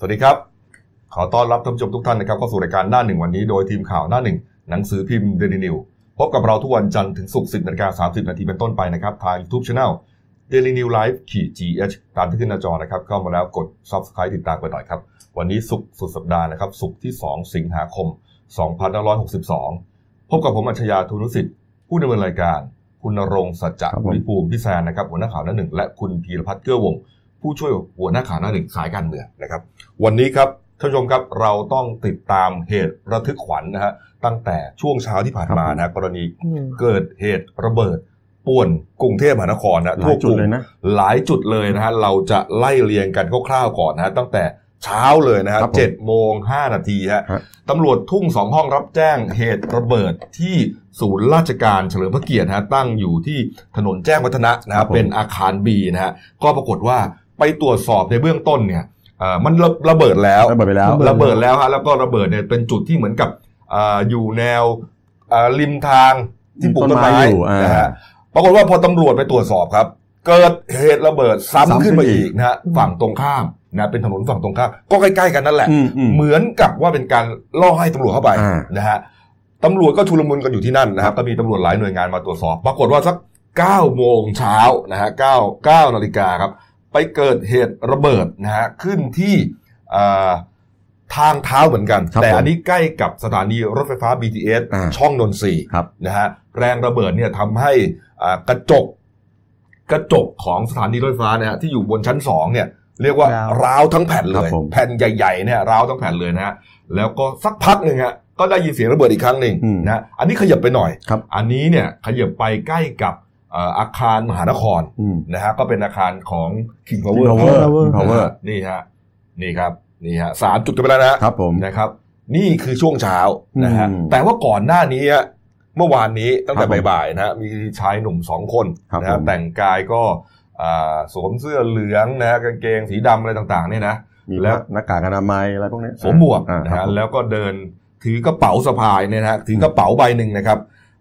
สวัสดีครับ ขอต้อนรับท่านผู้ชมทุกท่านนะครับเข้าสู่รายการหน้าหนึ่งวันนี้โดยทีมข่าวหน้าหนึ่งหนังสือพิมพ์เดลินิวพบกับเราทุกวันจันทร์ถึงศุกร์สิบนาฬิกาสามสิบนาทีเป็นต้นไปนะครับทางยูทูบช anel Daily New Life ขีด GH ตามที่ขึ้นหน้าจอนะครับ เข้ามาแล้วกด Subscribe ติดตามกันหน่อยครับ วันนี้ศุกร์สุดสัปดาห์นะครับศุกร์ที่ 2 สิงหาคม 2562 พบกับผมอัจฉริยะธุนุสิทธิ์ผู้ดำเนินรายการ คุณณรงค์สัจจะครับผมวิภูมิพี่แซนนะครับหัวหน้าข่าวหน้าหนึ่งและคุณพีรพัฒน์เกื้อวงศ์ ผู้ช่วยหัวหน้าข่าวหน้าหนึ่งสายการเมืองนะครับ วันนี้ครับท่านผู้ชมครับเราต้องติดตามเหตุระทึกขวัญนะฮะตั้งแต่ช่วงเช้าที่ผ่านมานะฮะกรณีเกิดเหตุระเบิดป่วนกรุงเทพมหานครนะหลายจุดเลยนะหลายจุดเลยนะฮะเราจะไล่เรียงกันคร่าวๆก่อนนะฮะตั้งแต่เช้าเลยนะฮะครับผมเจ็ดโมงห้านาทีฮะฮะตำรวจทุ่งสองห้องรับแจ้งเหตุระเบิดที่ศูนย์ราชการเฉลิมพระเกียรตินะฮะตั้งอยู่ที่ถนนแจ้งวัฒนะนะครัฮะบผมเป็นอาคารบีนะฮะก็ปรากฏว่า ไปตรวจสอบในเบื้องต้นเนี่ยเอ่อมันระระเบิดแล้วระเบิดไปแล้วระเบิดแล้วฮะแล้วก็ระเบิดเนี่ยเป็นจุดที่เหมือนกับอ่าอยู่แนวอ่าริมทางที่ปลูกต้นไม้ต้นไม้อยู่อ่านนะฮะปรากฏว่าพอตำรวจไปตรวจสอบครับ เกิดเหตุระเบิดซ้ำซ้ำขึ้นมาขึ้นอีอีกกนะฮะฝั่งตรงข้ามนะเป็นถนนฝั่งตรงข้ามก็ใกล้ๆกันนั่นแหละอืมอืมเหมือนกับว่าเป็นการล่อให้ตำรวจเข้าไปอ่านะฮะตำรวจก็ชุลมุนกันอยู่ที่นั่นนะครับก็มีตำรวจหลายหน่วยงานมาตรวจสอบ ปรากฏว่าสัก9โมงเช้านะฮะ9 9นาฬิกาครับ ไปเกิดเหตุระเบิดนะฮะขึ้นที่อ่าทางเท้าเหมือนกันครับแต่ผมอันนี้ใกล้กับสถานีรถไฟฟ้า BTS อ่าช่องนนทรีย์ครับนะฮะแรงระเบิดเนี่ยทำให้อ่ากระจกกระจกของสถานีรถไฟฟ้าเนี่ยที่อยู่บนชั้นสองเนี่ยเรียกว่าร้าวร้าวทั้งแผ่นเลครัยบผมแผ่นใหญ่ๆเนี่ยร้าวทั้งแผ่นเลยนะฮะแล้วก็สักพักหนึ่งฮะก็ได้ยินเสียงระเบิดอีกครั้งหนึ่งอืมนะฮะอันนี้ขยับไปหน่อยครับอันนี้เนี่ยขยับไปใกล้กับเอ่ออาคารมหานครอืมนะฮะก็เป็นอาคารของ King King Power Power Power King Power นี่ฮะนี่ครับนี่ฮะสามจุดกันไปแล้วนะฮะครับผมนะครับ นี่คือช่วงเช้านะฮะอืมแต่ว่าก่อนหน้านี้ฮะเมื่อวานนี้ตั้งแต่ครับผมบ่ายๆนะฮะมีชายหนุ่มสองคนครับนะฮะผมแต่งกายก็อ่าสวมเสื้อเหลืองนะฮะกางเกงสีดำอะไรต่างๆเนี่ยนะมีแล้วหน้ากากอนามัยอะไรพวกนี้สวมหมวกอ่านะครัฮะบผมแล้วก็เดินถือกระเป๋าสะพายเนี่ยนะฮะถือกระเป๋าใบหนึ่งนะครับ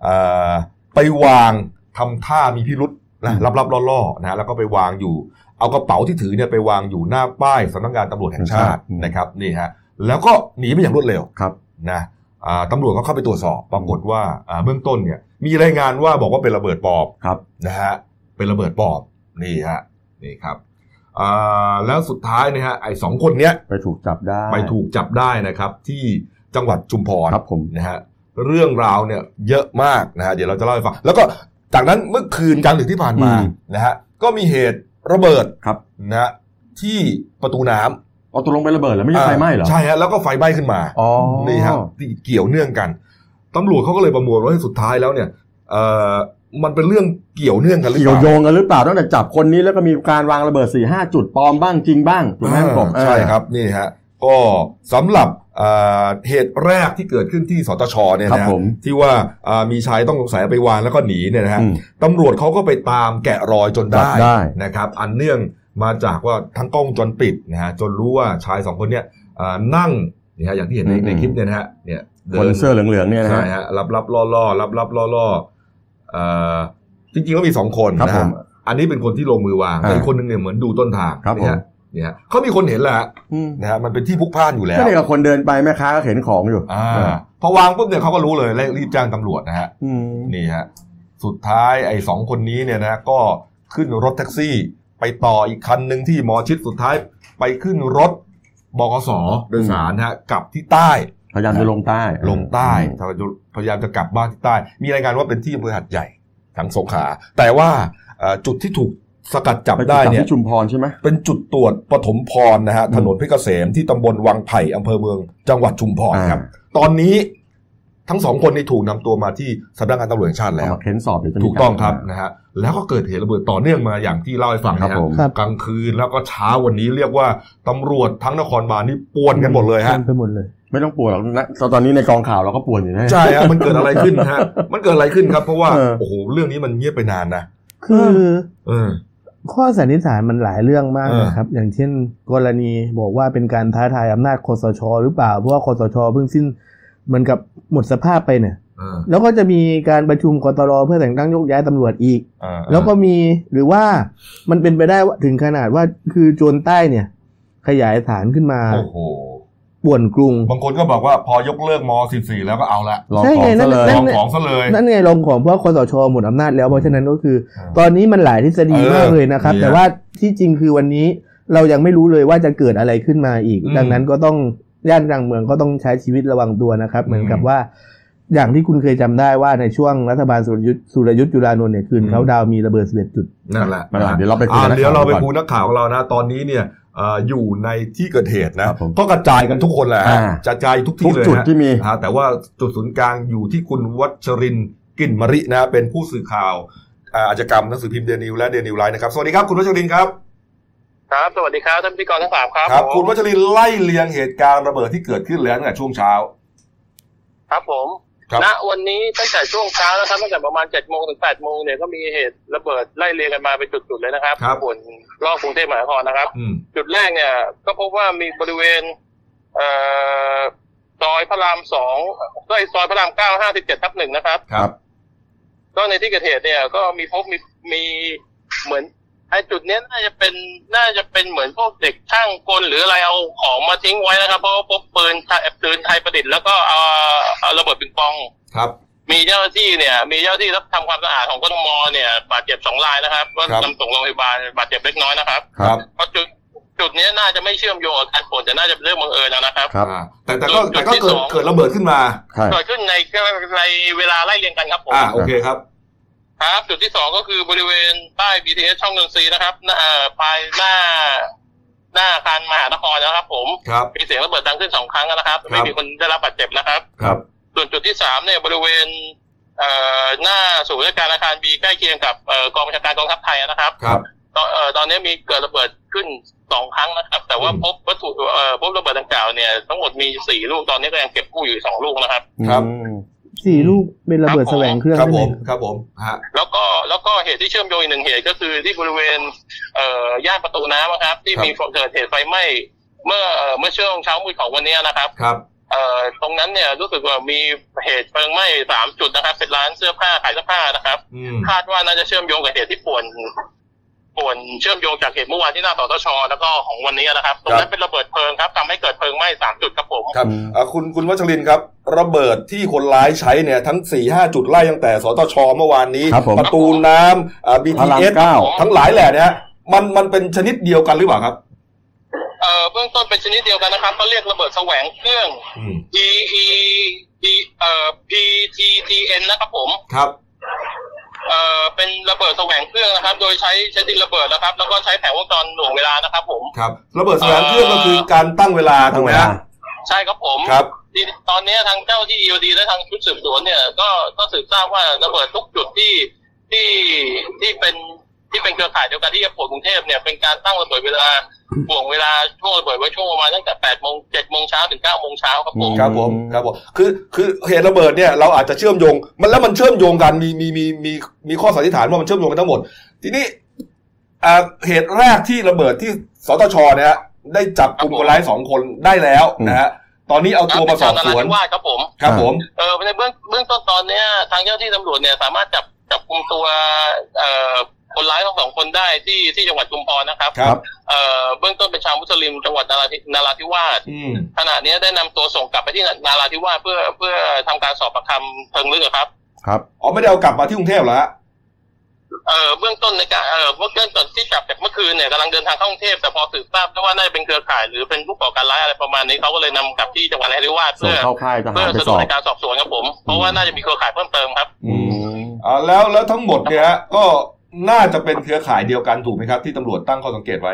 อ่าไปวาง ทำท่ามีพิรุษนะรับๆล่อๆนะฮะแล้วก็ไปวางอยู่ เอากระเป๋าที่ถือเนี่ยไปวางอยู่หน้าป้ายสำนักงานตำรวจแห่งชาตินะครับนี่ฮะแล้วก็หนีไปอย่างรวดเร็วครับนะอ่าตำรวจก็เข้าไปตรวจสอบปรากฏว่าอ่าเบื้องต้นเนี่ยมีรายงานว่าบอกว่าเป็นระเบิดปลอมครับนะฮะเป็นระเบิดปลอมนี่ฮะนี่ครับอ่าแล้วสุดท้ายเนี่ยฮะไอ้สองคนเนี้ยไปถูกจับได้ไปถูกจับได้นะครับ ที่จังหวัดชุมพรครับผมนะฮะเรื่องราวเนี่ยเยอะมากนะฮะเดี๋ยวเราจะเล่าให้ฟังแล้วก็ จากนั้นเมื่อคืนกลางดึกที่ผ่านมาอืมนะฮะก็มีเหตุระเบิดครับนะฮะที่ประตูน้ำเอาตัวลงไประเบิดแล้วไม่ใช่ไฟไหม้เหรอใช่ฮะแล้วก็ไฟไหม้ขึ้นมาอ๋อนี่ครับที่เกี่ยวเนื่องกันตำรวจเขาก็เลยประมวลว่าสุดท้ายแล้วเนี่ยเอ่อมันเป็นเรื่องเกี่ยวเนื่องกันหรือเกี่เปยวล่าโยงกันหรือเปล่าตั้งแต่จับคนนี้แล้วก็มีการวางระเบิด4ี่ห้าจุดปลอมบ้างจริงบ้างถูกไหมครับผมอ่าใช่ครับนี่ฮะ ก็สำหรับเอ่อเหตุแรกที่เกิดขึ้นที่สตชเนี่ยครับนะฮะผมที่ว่าอ่ามีชายต้องสงสัยเอาไปวางแล้วก็หนีเนี่ยนะฮะอืมตำรวจเขาก็ไปตามแกะรอยจนจัได้บได้นะครับ อันเนื่องมาจากว่าทั้งกล้องวงจรปิดนะฮะจนรู้ว่าชายสองคนเนี่ยอ่านั่งเนี่ยฮะอย่างที่เห็นในอืมในคลิปเนี่ยนะฮะเนี่ยเดิคนเสื้อเหลืองๆเนี่ยนะใช่ฮะฮะรับรับล่อล่อรับรับล่อล่อเอ่อจริงๆก็มีสองคนครับนะผฮะมอันนี้เป็นคนที่ลงมือวางอ่าแต่อีกคนหนึงเนี่ยเหมือนดูต้นทางครับเนี่ยฮะ เนี่ยฮะเขามีคนเห็นแหละฮะอืมนะฮะมันเป็นที่พลุกพล่านอยู่แล้วก็เนี่ยกับคนเดินไปแม่ค้าก็เห็นของอยู่อ่าพอวางปุ๊บเนี่ยเขาก็รู้เลยแล้วรีบแจ้งตำรวจนะฮะอืมนี่ฮะสุดท้ายไอ้สองคนนี้เนี่ยนะก็ขึ้นรถแท็กซี่ ไปต่ออีกคันหนึ่งที่หมอชิดสุดท้ายไปขึ้นรถบกสโดยสารฮะกลับที่ใต้พยายามจะลงใต้ลงใต้พยายามจะกลับบ้านที่ใต้ มีรายงานว่าเป็นที่อำเภอหัดใหญ่ทางสงขลาแต่ว่าเอ่อจุดที่ถูก สกัดจับไปได้จับเนี่ยที่ชุมพรใช่ไหมเป็นจุดตรวจปฐมพรนะฮะอืมถนนเพชรเกษมที่ตำบลวังไผ่อำเภอเมือง จังหวัดชุมพรครับอ่าตอนนี้ทั้งสองคนนี้ถูกนำตัวมาที่สำนักงานตำรวจแห่งชาติเอาแล้วมาเค้นสอบเดี๋ยวจะมีถูกต้องครับานะฮะแล้วก็เกิดเหตุระเบิดต่อเนื่องมาอย่างที่เล่าให้ฟังครับนะฮะผมครับกลางคืนแล้วก็เช้าวันนี้เรียกว่าตำรวจทั้งนครบาลนี่ป่วนกันหมดเลยฮะไปหมดเลย ไม่ต้องปวดหรอกนะตอนนี้ในกองข่าวเราก็ปวดอยู่นะใช่ฮะมันเกิดอะไรขึ้นฮะมันเกิดอะไรขึ้นครับ เพราะว่าเออโอ้โหเรื่องนี้มันเงียบไปนานนะคือเออ ข้อสันนิษฐานมันหลายเรื่องมากเออนะครับ อย่างเช่น กรณีบอกว่าเป็นการท้าทายอำนาจคอสช หรือเปล่า เพราะว่าคอสช เพิ่งสิ้นเหมือนกับหมดสภาพไปเนี่ยเออแล้วก็จะมีการประชุมกตรเพื่อแต่งตั้งโยกย้ายตำรวจอีกเออแล้วก็มีหรือว่ามันเป็นไปได้ว่าถึงขนาดว่าคือโจรใต้เนี่ยขขยายฐานขึ้นมาโอ้โห ป่วนกรุง บางคนก็บอกว่าพอยกเลิกม .14 แล้วก็เอาละลองใช่ขอไงงนั่ซะนเลยนั่ลองของซะเลยนั่นไงลงของเพราะคอสชหมดอำนาจแล้วเพราะฉะนั้นก็คืออ่าตอนนี้มันหลายทฤษฎีเออมากเลยนะครับดีอะแต่ว่าที่จริงคือวันนี้เรายังไม่รู้เลยว่าจะเกิดอะไรขึ้นมาอีกอืมดังนั้นก็ต้องย่านกลางเมืองก็ต้องใช้ชีวิตระวังตัวนะครับ เหมือนกับว่า อย่างที่คุณเคยจำได้ว่าในช่วงรัฐบาลสุรยุทธ์สุรยุทธ์จุลานนท์เนี่ยคืนเขาดาวน์มีระเบิด11จุดนั่นแหละไม่เป็นไรเดี๋ยวเราไปคุยอ่ากับนักเดี๋ยวเราไปข่าวก่อนคุยนักข่าวของเรานะตอนนี้เนี่ยเอ่ออยู่ในที่เกิดเหตุนะครับผมก็กระจายกันทุกคนแหละฮะอ่ากระจายทุกทุที่กเลยจุดฮะที่มีฮะแต่ว่าจุดศูนย์กลางอยู่ที่คุณวัชรินทร์กลิ่นมรินะเป็นผู้สื่อข่าวอ่าอาชญากรรมหนังสือพิมพ์เดนิวและเดนิวไลน์นะครับสวัสดีครับคุณวัชรินทร์ครับครับสวัสดีครับท่านพิธีกรทั้งสามครับครับผมคุณวัชรินทร์ไล่เลียงเหตุการณ์ระเบิดที่เกิดขึ้นแล้วตั้งแต่ช่วงเช้า ครับผมครับ ณวันนี้ตั้งแต่ช่วงเช้านะครับตั้งแต่ประมาณเจ็ดโมงถึงแปดโมงเนี่ยก็มีเหตุระเบิดไล่เรียงกันมาเป็นจุดๆเลยนะครับครับบนรอบกรุงเทพมหานครนะครับอืมจุดแรกเนี่ย ก็พบว่ามีบริเวณเอ่อซอยพระรามสองซอยซอยพระรามเก้าห้าสิบเจ็ดทับหนึ่งนะครับ ครับ ก็ในที่เกิดเหตุเนี่ย ก็มีพบมีมีเหมือน ไอ้จุดเนี้ยน่าจะเป็นน่าจะเป็นเหมือนพวกเด็กช่างกลหรืออะไรเอาของมาทิ้งไว้นะครับ เพราะว่าพบปืนไทยปืนไทยประดิษฐ์แล้วก็เอาเอาระเบิดปิงปอง ครับ มีเจ้าหน้าที่เนี่ย มีเจ้าหน้าที่รับทำความสะอาดของกทมเนี่ยบาดเจ็บสองรายนะครับก็ครับนำส่งโรงพยาบาลบาดเจ็บเล็กน้อยนะครับครับเพราะจุดจุดเนี้ยน่าจะไม่เชื่อมโยงกับการฝนแต่น่าจะเป็นเรื่องบังเอิญนะครับครับอ่าแต่แต่ก็จุดแต่ก็ที่เกิดสองเกิดระเบิดขึ้นมาใช่เกิดขึ้นในในเวลาไล่เรียงกันครับผมอ่าโอเคครับ ครับจุดที่สองก็คือบริเวณใต้ BTS ช่องนนทรีย์นะครับหน้าเอ่อภายหน้า หน้าอาคารมหานครนะครับ ผมครับ มีเสียงระเบิดดังขึ้นสองครั้งนะครับ ไม่มีคนได้รับบาดเจ็บนะครับ ครับ ส่วนจุดที่สามเนี่ยบริเวณเอ่อหน้าศูนย์ราชการอาคารบีใกล้เคียงกับเอ่อกองบัญชาการกองทัพไทยนะครับครับตอนเอ่อตอนนี้มีเกิดระเบิดขึ้นสองครั้งนะครับ แต่ว่าอืมพบวัตถุเอ่อพบระเบิดดังกล่าวเนี่ยทั้งหมดมีสี่ลูกตอนนี้ก็ยังเก็บกู้อยู่สองลูกนะครับ ครับอืม สี่ลูกเป็นระเบิดครับผมแสวงเครื่องครับใช่ผไหมมครับผมฮะแล้วก็แล้วก็เหตุที่เชื่อมโยงอีกหนึ่งเหตุก็คือที่บริเวณเอ่อย่านประตูน้ำนะครับ ที่ครับมีเกิดเหตุไฟไหม้เมื่อเอ่อเมื่อช่วงเช้ามืดของวันนี้นะครับครับเอ่อตรงนั้นเนี่ยรู้สึกว่ามีเหตุเพลิงไหม้สามจุดนะครับ เป็นร้านเสื้อผ้าขายเสื้อผ้านะครับอืมคาดว่าน่าจะเชื่อมโยงกับเหตุที่ป่วน ป่วนเชื่อมโยงจากเหตุเมื่อวานที่หน้าสตชแล้วก็ของวันนี้นะครับ ตรงนั้นเป็นระเบิดเพลิงครับทำให้เกิดเพลิงไหม้สามจุดครับผมครับอ่าคุณคุณวัชรินทร์ครับ ระเบิดที่คนร้ายใช้เนี่ยทั้ง4ี่ห้าจุดไล่ตั้งแต่สตชเมื่อวานนี้ครับผมประตูน้ำอ่าพระราม BTS เก้าทั้งหลายแหล่เนี่ยมันมันเป็นชนิดเดียวกันหรือเปล่าครับเอ่อเบื้องต้นเป็นชนิดเดียวกันนะครับเขาเรียกระเบิดแสวงเครื่องอืม E E D เอ่อ P T T N นะครับผมครับ เอ่อเป็นระเบิดแสวงเครื่องนะครับ โดยใช้ใช้ดินระเบิดนะครับ แล้วก็ใช้แผงวงจรหน่วงเวลานะครับ ผมครับระเบิดแสวงเครื่องก็คือการตั้งเวลาตั้ถูงกไหเวมลาฮะใช่ครับผมครับที่ตอนนี้ทางเจ้าที่ EOD และทางชุดสืบสวนเนี่ย ก็ก็สืบทราบว่าระเบิดทุกจุดที่ที่ที่เป็น ที่เป็นเครือข่ายเดียวกันที่จะปวดกรุงเทพเนี่ยเป็นการตั้งระเบิดเวลาห่วงเวลาช่วงระเบิดไว้ช่วงประมาณตั้งแต่8โมง7โมงเช้าถึง9โมงเช้าครับผมครับผมครับผมคือคือเหตุระเบิดเนี่ยเราอาจจะเชื่อมโยง มันแล้วมันเชื่อมโยงกันมีมีมีมีมีข้อสันนิษฐานว่ามันเชื่อมโยงกันทั้งหมด ทีนี้อ่าเหตุแรกที่ระเบิดที่สตชเนี่ยฮะได้จับกลุ่มคนร้ายสองคนได้แล้วนะฮะตอนนี้เอาตัวมาสอบสวนครับเป็นชานาราธิวาสครับผมครับผมเออในเบื้องเบื้องต้นตอนเนี้ยทางเจ้าหน้าที่ตำรวจเนี่ยสามารถจับจับกลุ่มตัวเอ่อ คนร้ายทั้งสองคนได้ที่ที่จังหวัดชุมพรนะครับครับเอ่อเบื้องต้นเป็นชาวมุสลิมจังหวัดนาราธินาราธิวาสอืมขณะนี้ได้นำตัวส่งกลับไปที่นาราธิวาสเพื่อเพื่อทำการสอบปากคำเชิงลึกอะครับ ครับอ๋อไม่ได้เอากลับมาที่กรุงเทพเหรอฮะเอ่อเบื้องต้นในการเอ่อเบื้องต้นที่จับจากเมื่อคืนเนี่ยกำลังเดินทางเข้ากรุงเทพแต่พอสืบทราบว่าน่าจะเป็นเครือข่ายหรือเป็นผู้ก่อการร้ายอะไรประมาณนี้เขาก็เลยนำกลับที่จังหวัดนราธิวาสส่งเพื่อเข้าค่ายทหาเพื่อรไปสะดสวอกบในการสอบสวนครับผมเพราะว่าน่าจะมีเครือข่ายเพิ่มเติมครับ อืมอ่าแล้วแล้วทั้งหมดเนี่ยฮะก็ น่าจะเป็นเครือข่ายเดียวกันถูกไหมครับ ที่ตำรวจตั้งข้อสังเกตไว้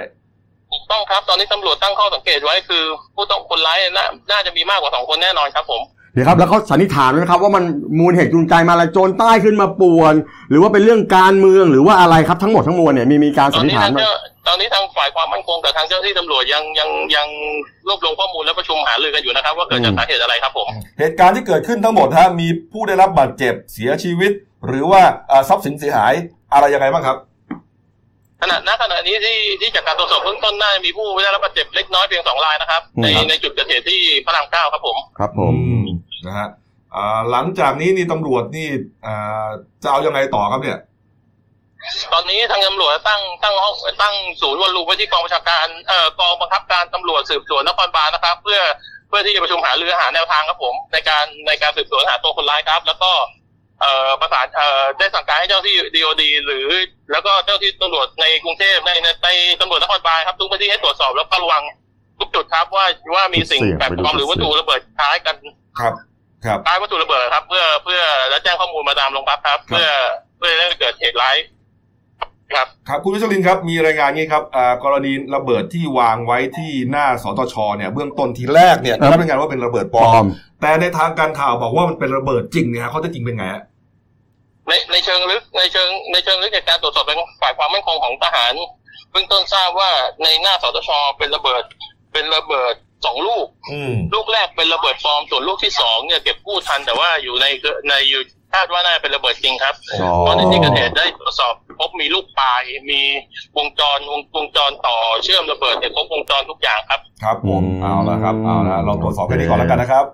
ถูกต้องครับ ตอนนี้ตำรวจตั้งข้อสังเกตไว้คือ ผู้ต้องคนร้ายน่าน่าจะมีมากกว่าสองคนแน่นอนครับผมเดี๋ยวครับแล้วเขาสันนิษฐานไหมครับ ว่ามันมูลเหตุจูงใจมาอะไรโจรใต้ขึ้นมาป่วน หรือว่าเป็นเรื่องการเมืองหรือว่าอะไรครับทั้งหมดทั้งมวลเนี่ยมีมีการตสัอนนนิษนี้ฐานทางไหมเจ้าตอนนี้ทางฝ่ายความมั่นคงกับทางเจ้าที่ตำรวจยังยังยังรวบรวมข้อมูลและประชุมหารือกันอยู่นะครับว่าเกิดจากสาเหตุอะไรครับผม เหตุการณ์ที่เกิดขึ้นทั้งหมดฮะมีผู้ได้รับบาดเจ็บเสียชีวิต หรือว่าอ่าทรัพย์สินเสียหาย อะไรยังไงบ้างครับขณะณขณะนี้ที่ที่จากการตรวจสอบเบื้องต้นน่าจะมีผู้ได้รับบาดเจ็บเล็กน้อยเพียงสองรายนะครับ ในในจุดเกิดเหตุที่พระรามเก้าครับผมครับผมอืมนะฮะอ่าหลังจากนี้นี่ตำรวจนี่อ่าจะเอายังไงต่อครับเนี่ย ตอนนี้ทางตำรวจตั้งตั้งห้องตั้งศูนย์วอลลุ่มไว้ที่กองบัญชาการเอ่อกองบังคับการตำรวจสืบสวนนครบาลนะครับ เพื่อเพื่อที่จะประชุมหารือหาแนวทางครับผม ในการในการสืบสวนหาตัวคนร้ายครับ แล้วก็ เอ่อประสานเอ่อได้สั่งการให้เจ้าที่ดีโอดีหรือ แล้วก็เจ้าที่ตำรวจในกรุงเทพในในในตำรวจนครบาลครับทุกพื้นที่ให้ตรวจสอบแล้วก็ระวังทุกจุดครับว่าว่ามีสิ่งแปลกปลอมหรือวัตถุระเบิดคล้ายกันครับครับคล้ายวัตถุระเบิดครับ เพื่อเพื่อแล้วแจ้งข้อมูลมาตามโรงพักครับ เพื่อเพื่อให้เกิดเหตุร้าย ครับครับคุณวิศรินครับมีรายงานงี้ครับอ่ากรณีระเบิดที่วางไว้ที่หน้าสตชเนี่ยเบื้องต้นทีแรกเนี่ยได้รับรายงานว่าเป็นระเบิดปลปลออมมแต่ในทางการข่าวบอกว่ามันเป็นระเบิดจริงเนี่ยฮะเขาจะจริงเป็นไงฮะในในเชิงลึกในเชิงในเชิงลึกจากการตรวจสอบเป็นฝ่ายความมั่นคงของทหารเบื้องต้นทราบว่าในหน้าสตชเป็นระเบิด เป็นระเบิดสองลูกอืมลูกแรกเป็นระเบิดปลอมส่วนลูกที่สองเนี่ยเก็บกู้ทันแต่ว่าอยู่ในในอยู่ คาดว่าน่าจะเป็นระเบิดจริงครับอ๋อเพราะในที่เกิดเหตุได้ตรวจสอบพบมีลูกปลาย มีวงจรวงวงจรต่อเชื่อมระเบิดเนี่ยครบวงจรทุกอย่างครับ ครับผมอืมเอาละครับเอาละลองตรวจสอบแค่นี้ก่อนแล้วกันนะครับ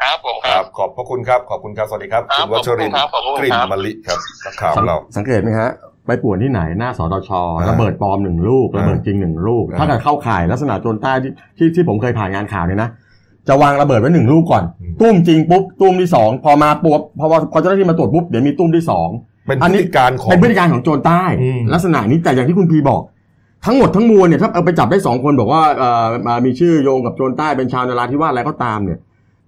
ครับผมคครัรับบขอบพระคุณครับขอบคุณครับสวัสดีครับครับคุณวัชรินทร์ขอบคุณครับขอบคุณกลิ่นครับมะลิครับนักข่าวขสัองงเราสังเกตไหมฮะไปป่วนที่ไหนหน้าสตชอ่าระเบิดปลอมหนึ่งลูกอ่าระเบิดจริงหนึ่งลูกอ่าถ้าเกิดเข้าข่ายลักษณะโจรใต้ที่ที่ที่ผมเคยผ่านงานข่าวเนี่ยนะ จะวางระเบิดไว้หนึ่งลูกก่อน ตุ้มจริงปุ๊บตุ้มที่สองพอมาปุ๊บพอพอเจ้าหน้าที่มาตรวจปุ๊บเดี๋ยวมีตุ้มที่สองเป็นอันพฤนี้ติการของเป็นพฤติการของโจรใต้อืมลักษณะนี้แต่อย่างที่คุณพีบอก ทั้งหมดทั้งมวลเนี่ยถ้าเอาไปจับได้สองคนบอกว่าเอ่อมามีชื่อโยงกับโจรใต้เป็นชาวนราธิวาสอะไรก็ตามเนี่ย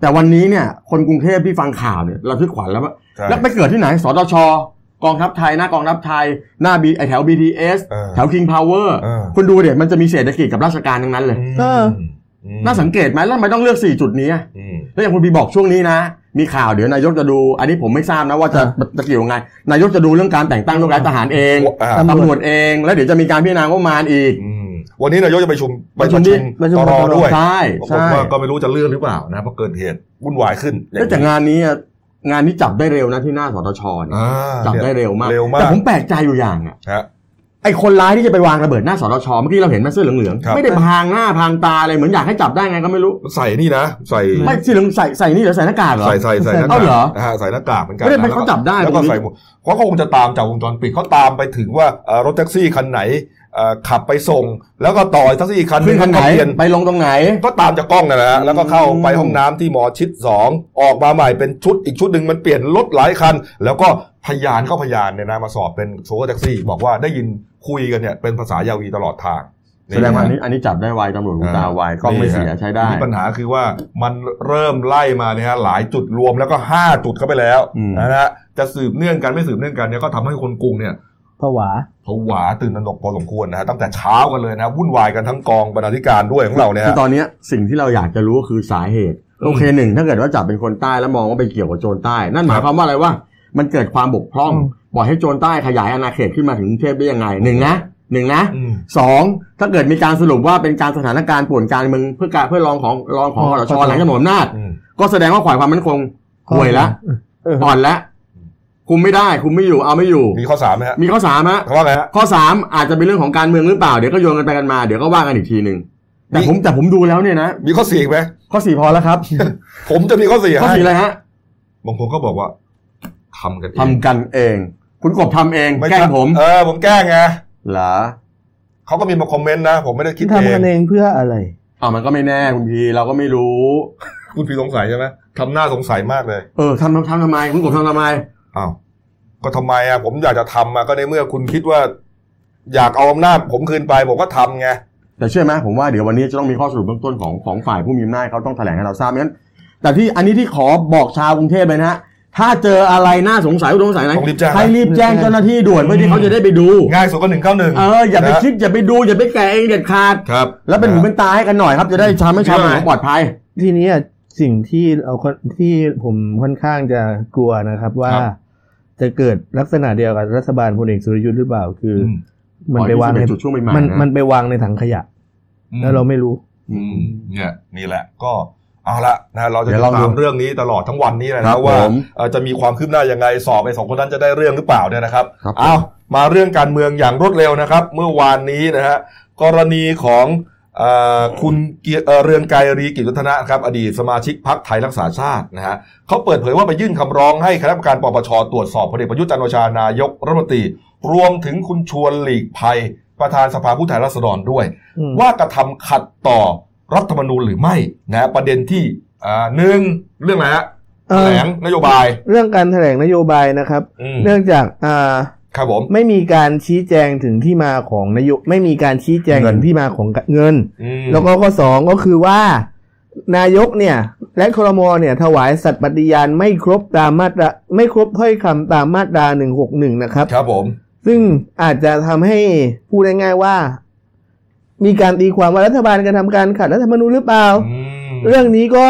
แต่วันนี้เนี่ย คนกรุงเทพที่ฟังข่าวเนี่ยเราทึกขวัญแล้วว่าใช่แล้วไปเกิดที่ไหนสตชกองทัพไทยหน้ากองทัพไทยหน้าบีไอแถว BTS เออแถว King Power เออคุณดูเดี๋ยมันจะมีเศรษฐกิจกับราชการทั้งนั้นเลยเอออืม น่าสังเกตไหมแล้วทำไมต้องเลือก 4 จุดนี้อะอืมแล้วอย่างคุณพีบอกช่วงนี้นะ มีข่าวเดี๋ยวนายกจะดู อันนี้ผมไม่ทราบนะว่าจะจะเกี่ยวยังไง นายกจะดูเรื่องการแต่งตั้งยกย้ายทหารเองอ่าตำรวจเอง แล้วเดี๋ยวจะมีการพิจารณางบประมาณอีกอืมวันนี้นายกจะไปประชุมไปประปชุระมชุมประชุมตรด้วยใช่ปรากฏใช่ว่าก็ไม่รู้จะเลื่อนหรือเปล่านะเพราะเกิดเหตุวุ่นวายขึ้นแล้วแต่งานนี้อะงานนี้จับได้เร็วนะที่หน้าสตชเนี่ยอ่าจับได้เร็วมากเร็วมากแต่ผมแปลกใจอยู่อย่างอะฮะ ไอ้คนร้ายที่จะไปวางระเบิดหน้าสตชเมื่อกี้เราเห็นมาเสื้อเหลืองครับๆไม่ได้พรางหน้าพรางตาอะไรเหมือนอยากให้จับได้ไงก็ไม่รู้ ใส่นี่นะ ใส่ไม่สีเหลืองใส่ใส่นี่เหรอใส่หน้ากากเหรอใส่ใส่ใส่หน้าเอากากเหรอนะฮะใส่หน้ากากเหมือนกันไม่ได้ไม่นะเขาจับได้แล้วก็ตรงนี้ใส่หมวกเพราะเขาคงจะตามจากวงจรปิดเขาตามไปถึงว่าเอ่อรถแท็กซี่คันไหนเอ่อ ขับไปส่ง แล้วก็ต่อแท็กซี่อีกคันขึ้นคันไหนก็เปลี่ยนไปลงตรงไหน ก็ตามจากกล้องนั่นแหละฮะแล้วก็เข้าไปอืมห้องน้ำที่หมอชิดสองออกมาใหม่เป็นชุดอีกชุดหนึ่งมันเปลี่ยนรถหลายคัน แล้วก็พยานเข้าพยานเนี่ยนะมาสอบเป็นโชเฟอร์แท็กซี่ บอกว่าได้ยินคุยกันเนี่ยเป็นภาษายาวีตลอดทางแสดงว่าอันนี้อันนี้จับได้ไวตำรวจหูตาไวกล้องไม่เสียใช้ได้มีปัญหาคือว่ามันเริ่มไล่มาเนี่ยฮะหลายจุดรวมแล้วก็ห้าจุดเข้าไปแล้วอืมนะฮะจะสืบเนื่องกันไม่สืบเนื่องกันเนี่ยก็ทำให้คนกรุงเนี่ย ผวาผวาตื่นตระหนกพอสมควรนะฮะตั้งแต่เช้ากันเลยนะวุ่นวายกันทั้งกองบรรณาธิการด้วยของเราเนี่ยคือฮะตอนเนี้ยสิ่งที่เราอยากจะรู้ก็คือสาเหตุอืมโอเคหนึ่งถ้าเกิดว่าจับเป็นคนใต้แล้วมองว่าไปเกี่ยวกับโจรใต้ นั่นหมายความว่าอะไรว่ามันเกิดความบกพร่องอืมปล่อยให้โจรใต้ขยายอาณาเขตขึ้นมาถึงกรุงเทพได้ยังไงหนึ่งนะหนึ่งนะอืมสองถ้าเกิดมีการสรุปว่าเป็นการสถานการณ์ป่วนการเมืองเพื่อการเพื่อรองของรองของคอสชหลังจากหมดอำนาจอืมก็แสดงว่าฝ่ายความมั่นคงห่วยละเอออ่อนละ คุมไม่ได้คุมไม่อยู่เอาไม่อยู่ มีข้อสามไหมฮะมีข้อสามฮะเขาว่าไงฮะข้อสามอาจจะเป็นเรื่องของการเมืองหรือเปล่าเดี๋ยวก็โยนกันไปกันมาเดี๋ยวก็ว่ากันอีกทีหนึ่งแต่มีผมแต่ผมดูแล้วเนี่ยนะมีข้อสี่อีกไหมข้อสี่พอแล้วครับ ผมจะมีข้อสี่ข้อให้สี่อะไรฮะบางคนก็บอกว่าทำกันเองทำกันเอง คุณกบทำเองไม่แกล้งผมเออผมแกล้งไงเหรอเขาก็มีมาคอมเมนต์นะ ผมไม่ได้คิดทำเอกังนเองเพื่ออะไรอ่ามันก็ไม่แน่คุณพีเราก็ไม่รู้ คุณพี่สงสัยใช่ไหมทำหน้าสงสัยมากเลย เออทำทำทำทำไม คุณกบทำทำไมอ้าว ก็ทำไมอะผมอยากจะทำอะก็ในเมื่อคุณคิดว่า อยากเอาอำนาจผมคืนไปผมก็ทำไงแต่เชื่อไหมผมว่าเดี๋ยววันนี้จะต้องมีข้อสรุปเบื้องต้นของของฝ่ายผู้มีอำนาจเขาต้องแถลงให้เราทราบไม่งั้นแต่ที่อันนี้ที่ขอบอกชาวกรุงเทพเลยนะฮะถ้าเจออะไรน่าสงสัยต้องสงสัยอะไรต้องรีบแจ้งนะให้รีบแจ้งเจ้าหน้าที่ด่วนเพื่อที่เขาจะได้ไปดูง่ายสุดก็หนึ่งเก้าหนึ่งเอออย่าไปคิดอย่าไปดูอย่าไปแกะเองเด็ดขาดครับ แล้วเป็นหูเป็นตาให้กันหน่อยครับจะได้ทำให้ชาวบ้านปลอดภัย ทีนี้อะสิ่งที่เราค่อนที่ผมค่อนข้างจะกลัวนะครับว่าครับ จะเกิดลักษณะเดียวกับรัฐบาลพลเอกสุรยุทธ์หรือเปล่า คืออือมมันไปวางในอ๋อนี่คือเป็นจุดช่วงใหม่ๆมันนะมันไปวางในถังขยะแล้วเราไม่รู้ อืมเนี่ยนี่แหละก็เอาละนะเราจะเดี๋ติยวลองดดูตามเรื่องนี้ตลอดทั้งวันนี้เลยครันะบว่าผมเอ่อจะมีความคืบหน้ายังไงสอบไอ้สองคนนั้นจะได้เรื่องหรือเปล่าเนี่ยนะครับครับเอามาเรื่องการเมืองอย่างรวดเร็วนะครับ เมื่อวานนี้นะฮะกรณีของเออ คุณเกียรติเอ่อเรืองไกรรีกิจวัฒนะครับ อดีตสมาชิกพักไทยรักษาชาตินะฮะเขาเปิดเผยว่าไปยื่นคำร้องให้คณะกรรมการปปชตรวจสอบพลเอกประยุทธ์จันทร์โอชานายกรัฐมนตรี รวมถึงคุณชวนหลีกภัย ประธานสภาผู้แทนราษฎรด้วยอืมว่ากระทำขัดต่อรัฐธรรมนูญหรือไม่นะประเด็นที่อ่าหนึ่งเรื่องอะไรฮะเอแถอลงนโยบาย เรื่องการแถลงนโยบายนะครับอืมเนื่องจากอ่า ครับผม ไม่มีการชี้แจงถึงที่มาของนโยไม่มีการชี้แจงเงินถึงที่มาของเงินอืมแล้วก็ข้อสองก็คือว่า นายกเนี่ย และครมเนี่ย ถวายสัตย์ปฏิญาณไม่ครบตามมาตราไม่ครบถ้อยคำตามมาตราหนึ่งหกหนึ่งนะครับ ครับผม ซึ่งอาจจะทำให้พูดง่ายๆว่า มีการตีความว่ารัฐบาลกระทำการขัดรัฐธรรมนูญหรือเปล่าอืมเรื่องนี้ก็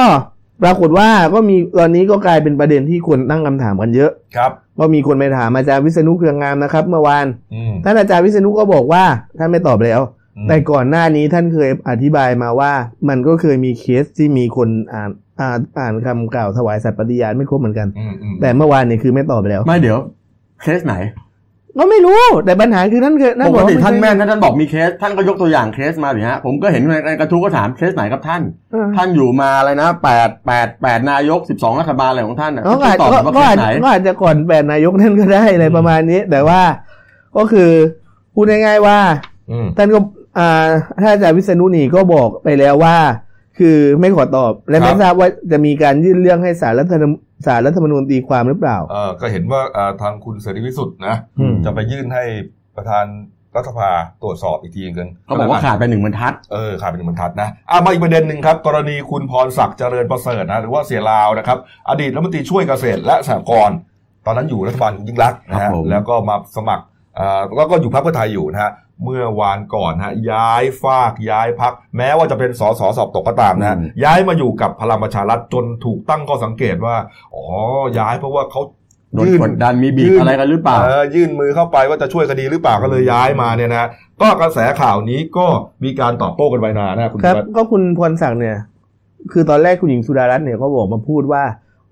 ปรากฏว่าก็มีตอนนี้ก็กลายเป็นประเด็นที่คนตั้งคำถามกันเยอะครับ ก็มีคนไปถามอาจารย์วิษณุเครืองามนะครับ เมื่อวานอืมท่านอาจารย์วิษณุก็บอกว่าท่านไม่ตอบแล้วอืมแต่ก่อนหน้านี้ท่านเคยอธิบายมาว่า มันก็เคยมีเคสที่มีคนอ่านอ่านอ่านคำกล่าวถวายสัตย์ปฏิญาณไม่ครบเหมือนกันอืมอืมแต่เมื่อวานเนี่ยคือไม่ตอบไปแล้ว ไม่เดี๋ยว เคสไหน ก็ไม่รู้แต่ปัญหาคือท่านเคยปกติบอกท่านไใช่แม่นถ้าท่านบอกมีเคส ท่านก็ยกตัวอย่างเคสมาดิฮะผมก็เห็นในในกระทู้ก็ถามเคสไหนครับท่านเออท่านอยู่มาอะไรนะแปดแปดแปดนายกสิบสองรัฐบาลอะไรของท่านน่ะก็อาจตอบก็ว่าก็เคอาสจไหนก็อาจจะก่อนแปดนายกท่านก็ได้อะไรประมาณนี้ แต่ว่าก็คือพูดง่ายๆว่าอืมท่านก็อ่าถ้าอาจารย์วิษณุนี่ก็บอกไปแล้วว่า คือไม่ขอตอบและไม่ทราบว่าจะมีการยื่นเรื่องให้สารรัฐธรรม สารรัฐธรรมนูญตีความหรือเปล่าเออก็เห็นว่าอ่าทางคุณเสรีพิสุทธิ์นะอืมจะไปยื่นให้ประธานรัฐสภาตรวจสอบอีกทีนึงเขาบอกว่าขาดไปหนึ่งบรรทัดเออขาดเป็นหนึ่งบรรทัดนะอะมาอีกประเด็นหนึ่งครับ กรณีคุณพรศักดิ์เจริญประเสริฐนะหรือว่าเสียลาวนะครับ อดีตรัฐมนตรีช่วยเกษตรและสหกรณ์ตอนนั้นอยู่รัฐบาลคุณยิ่งรักษณ์นะครัฮะบผมแล้วก็มาสมัครอ่า แล้วก็อยู่พรรคเพื่อไทยอยู่นะฮะเมื่อวานก่อนฮะย้ายฝากย้ายพัก แม้ว่าจะเป็นสสสอบตกก็ตามนะฮะย้ายมาอยู่กับพลังประชารัฐจนถูกตั้งข้อสังเกตว่าอ๋อย้ายเพราะว่าเขาโดนกดดันมีบีบอะไรกันหรือเปล่าเออยื่นมือเข้าไปว่าจะช่วยคดีหรือเปล่าก็เลยย้ายมาเนี่ยนะฮะก็กระแสข่าวนี้ก็มีการตอบโต้กันไปนานนะคุณครับวัฒน์ก็คุณพรศักดิ์เนี่ย คือตอนแรกคุณหญิงสุดารัตน์เนี่ยก็บอกมาพูดว่า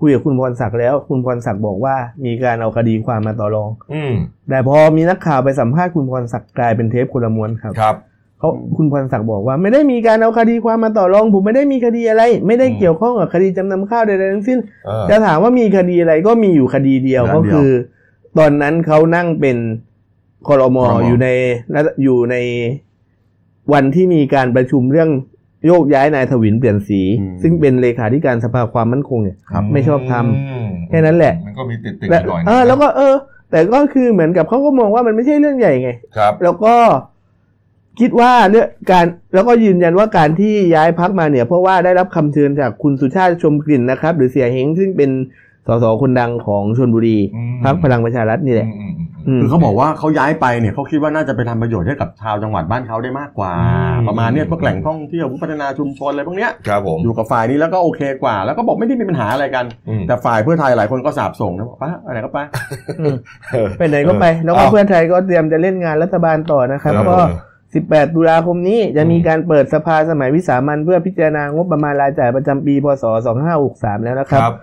คุยกับคุณพรศักดิ์แล้ว คุณพรศักดิ์บอกว่ามีการเอาคดีความมาต่อรอง อืมแต่พอมีนักข่าวไปสัมภาษณ์คุณพรศักดิ์กลายเป็นเทปคนละม้วนครับครับเขาคุณพรศักดิ์บอกว่าไม่ได้มีการเอาคดีความมาต่อรอง ผมไม่ได้มีคดีอะไร ไม่ได้อืมเกี่ยวข้องกับคดีจำนำข้าวใดๆทั้งสิ้นเออจะถามว่ามีคดีอะไรก็มีอยู่คดีเดียวคดีก็เดียวคือ ตอนนั้นเขานั่งเป็นคอรมอครมอยู่ในรัฐอยู่ในวันที่มีการประชุมเรื่อง โยกย้ายนายถวินเปลี่ยนสี ซึ่งเป็นเลขาธิการสภาความมั่นคงเนี่ยครับไม่ชอบทำมแค่นั้นแหละ มันก็มีติดติดและหน่อยนะเออแล้วก็เออ แต่ก็คือเหมือนกับเขาก็มองว่ามันไม่ใช่เรื่องใหญ่ไงครับ แล้วก็คิดว่าเรื่องการแล้วก็ยืนยันว่าการที่ย้ายพักมาเนี่ย เพราะว่าได้รับคำเชิญจากคุณสุชาติชมกลิ่นนะครับ หรือเสียเฮงซึ่งเป็นสสคนดังของชนบุรีอืมพักพลังประชารัฐนี่แหละอืมอืมอืม คือเขาบอกว่าเขาย้ายไปเนี่ยเขาคิดว่าน่าจะไปทำประโยชน์ให้กับชาวจังหวัดบ้านเขาได้มากกว่าอืมประมาณเนี้ยพวกแหล่งท่องเที่ยวพัฒนาชุมชนอะไรพวกเนี้ยครับผมอยู่กับฝ่ายนี้แล้วก็โอเคกว่า แล้วก็บอกไม่ได้มีปัญหาอะไรกันอืมแต่ฝ่ายเพื่อไทยหลายคนก็สาบส่งนะบอกป้าอะไรก็ไปอืมเออไปไหนก็ไป แล้วก็เอาเพื่อไทยก็เตรียมจะเล่นงานรัฐบาลต่อนะครับครับก็ผม18 ตุลาคมนี้จะมีการเปิดสภาสมัยวิสามันเพื่อพิจารณางบประมาณรายจ่ายประจำปีพศ2563 แล้วนะคครับรับ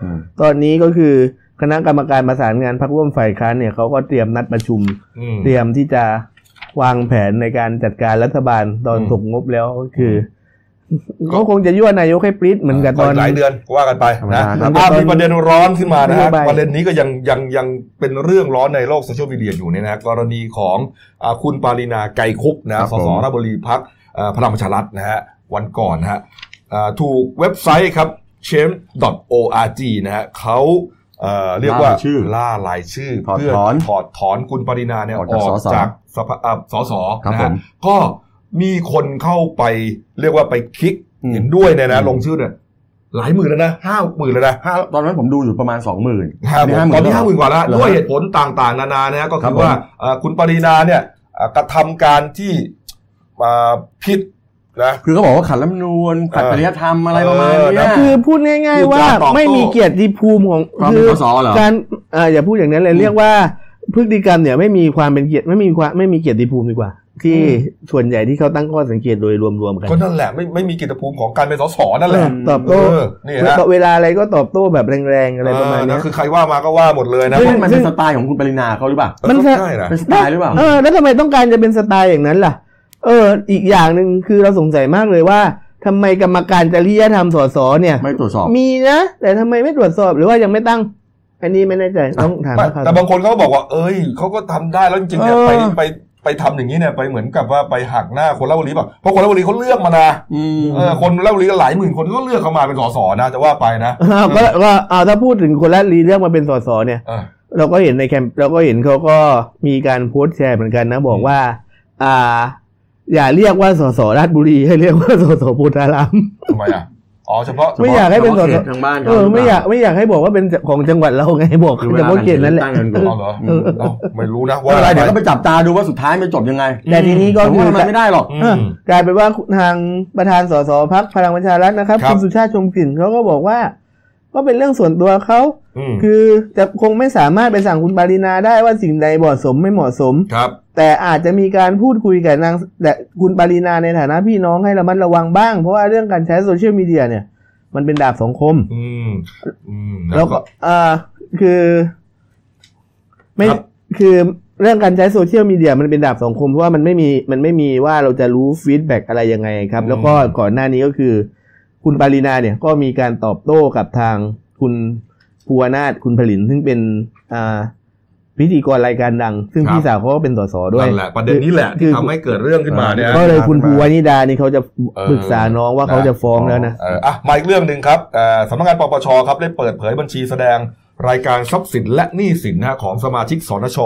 ตอนนี้ก็คือ คณะกรรมการประสานงานพรรคร่วมฝ่ายค้านเนี่ยเขาก็เตรียมนัดประชุมอืมเตรียมที่จะวางแผนในการจัดการรัฐบาลตอนอืมตกงบแล้วก็คือก็คงจะยั่วนายกให้ปริ้ดเหมือนกับตอนหลายเดือนว่ากันไปธรรมนะดาครับอะมีประเด็นร้อนขึ้นมานะฮะนโยบายประเด็นนี้ก็ยังยังยังเป็นเรื่องร้อนในโลกโซเชียลมีเดียอยู่เนี่ยนะฮะกรณีของอ่าคุณปารินาไกรคุปนะครับสผมสราชบุรีพักพลังประชารัฐนะฮะวันก่อนนะฮะอ่าถูกเว็บไซต์ครับ change.org นะฮะเขา เอ่อเรียกว่าล่ารายชื่อล่ารายชื่อถอดเพื่อถอนถอดถอนคุณปรินาเนี่ยอออกจากอกสสจากสภาอ่าสสครับนะผฮะมก็มีคนเข้าไปเรียกว่าไปคลิกอืมเห็นด้วยเนี่ยนะอืมลงชื่อเนี่ยหลายหมื่นแล้วนะห้าหมื่นแล้วนะห้าตอนนั้นผมดูอยู่ประมาณสองหมื่นครับผมตอนนี้ห้าหมื่นกว่าแล้วเหรอด้วยเหตุผลต่างๆ นานานะฮะก็ครัคืบอผมว่าเอ่อคุณปรินาเนี่ยเอ่อกระทำการที่มาผิด นะคือเขาบอกว่าขัดรัฐธรรมนูญขัดเออจริยธรรมอะไรประมาณเออเนี้ยนะคือพูดง่าย ๆ ว่าพูดจาตอบโต้ไม่มีเกียรติภูมิของความคืเป็นอสสเหรอ การเอ่ออย่าพูดอย่างนั้นเลยเรียกว่าพฤติกรรมเนี่ยไม่มีความเป็นเกียรติไม่มีความไม่มีเกียรติภูมิดีกว่า ที่ส่วนใหญ่ที่เขาตั้งข้อสังเกตโดยรวมๆกันก็นั่นแหละไม่ไม่มีกิจภูมิของการเป็นสสนั่นแหละเออตอบโต้เออนี่ฮะเวลาอะไรก็ตอบโต้แบบแรงๆอะไรประมาณเออเนี้นะยคือใครว่ามาก็ว่าหมดเลยนะซึ่ซึ่งงมันเป็นสไตล์ของคุณปรินาเขาหรือเปล่าเออมันก็ใช่นะเป็นสไตล์หรือเปล่าเออแล้วทำไมต้องการจะเป็นสไตล์อย่างนั้นล่ะ เออ อีกอย่างหนึ่งคือเราสงสัยมากเลยว่าทำไมกรรมการจริยธรรมสสเนี่ย ไม่ตรวจสอบ มีนะ แต่ทำไมไม่ตรวจสอบหรือว่ายังไม่ตั้ง อันนี้ไม่แน่ใจต้องถามไม่นักข่าวแต่บางคนเขาก็บอกว่า เอ้ยเขาก็ทำได้แล้วจริงๆเนี่ยเออไปไปไปทำอย่างนี้เนี่ยไปเหมือนกับว่าไปหักหน้าคนละบุรีเปล่ะเพราะคนละบุรีเขาเลือกมานะอืมเออคนละบุรีก็หลายหมื่นคนก็เลือกเขามาเป็นสสนะจะว่าไปนะอ้าวก็ก็เอาถ้าพูดถึงคนละรีเรื่องมาเป็นสสเนี่ยเออเราก็เห็นในแคมป์เราก็เห็นเขาก็มีการโพสต์แชร์เหมือนกันนะ บอกว่า อ่า อย่าเรียกว่าสสราชบุรีให้เรียกว่าสสโพธารามทำไมอะอ๋อเฉพาะไม่อยากให้เป็นสเขสตทางบ้านเออไม่อยากไม่อยากให้บอกว่าเป็นของจังหวัดเราไงบอกคือเวแต่ลาว่าเขตนั้นแหละตั้งกันก่อนอ๋อเหรอเออเอ้าไม่รู้นะไม่ว่าเป็นไรเดี๋ยวก็ไปจับตาดูว่าสุดท้ายมันจบยังไง แต่ทีนี้ก็แต่คืว่าอมันไม่ได้หรอกอืเออมกลายเป็นว่าทางประธานสสพรรคพลังประชารัฐนะครับครับคุณสุชาติชมกลิ่นเขาก็บอกว่า ก็เป็นเรื่องส่วนตัวเขาอืม คือจะคงไม่สามารถไปสั่งคุณปารินาได้ว่าสิ่งใดเหมาะสมไม่เหมาะสมครับ แต่อาจจะมีการพูดคุยกับนางแต่คุณปารินาในฐานะพี่น้องให้ระมัดระวังบ้าง เพราะว่าเรื่องการใช้ social media เนี่ย มันเป็นดาบสองคม อืมอืมแล้วก็อ่าคือ ไม่ครับคือเรื่องการใช้ social media มันเป็นดาบสองคมเพราะว่ามันไม่มีมันไม่มีว่าเราจะรู้ feedback อะไรยังไงครับ แล้วก็ก่อนหน้านี้ก็คือ คุณปารินาเนี่ยก็มีการตอบโต้กับทางคุณ ภูวนาถคุณผลินซึ่งเป็นอ่าพิธีกรรายการดัง ซึ่งครับพี่สาวเขาก็เป็นสสด้วยนั่นแหละประเด็นนี้แหละคืที่อทำให้เกิดเรื่องขึ้นมาเนี่ยก็เลยคุณภูวานิดานี่เขาจะเออปรึกษาน้องว่าเขาจะฟ้องแล้วนะเอออะมาอีกเรื่องหนึ่งครับเอ่อสำนักงานปปชครับได้เปิดเผยบัญชีแสดงรายการทรัพย์สินและหนี้สินนะฮะของสมาชิกสนช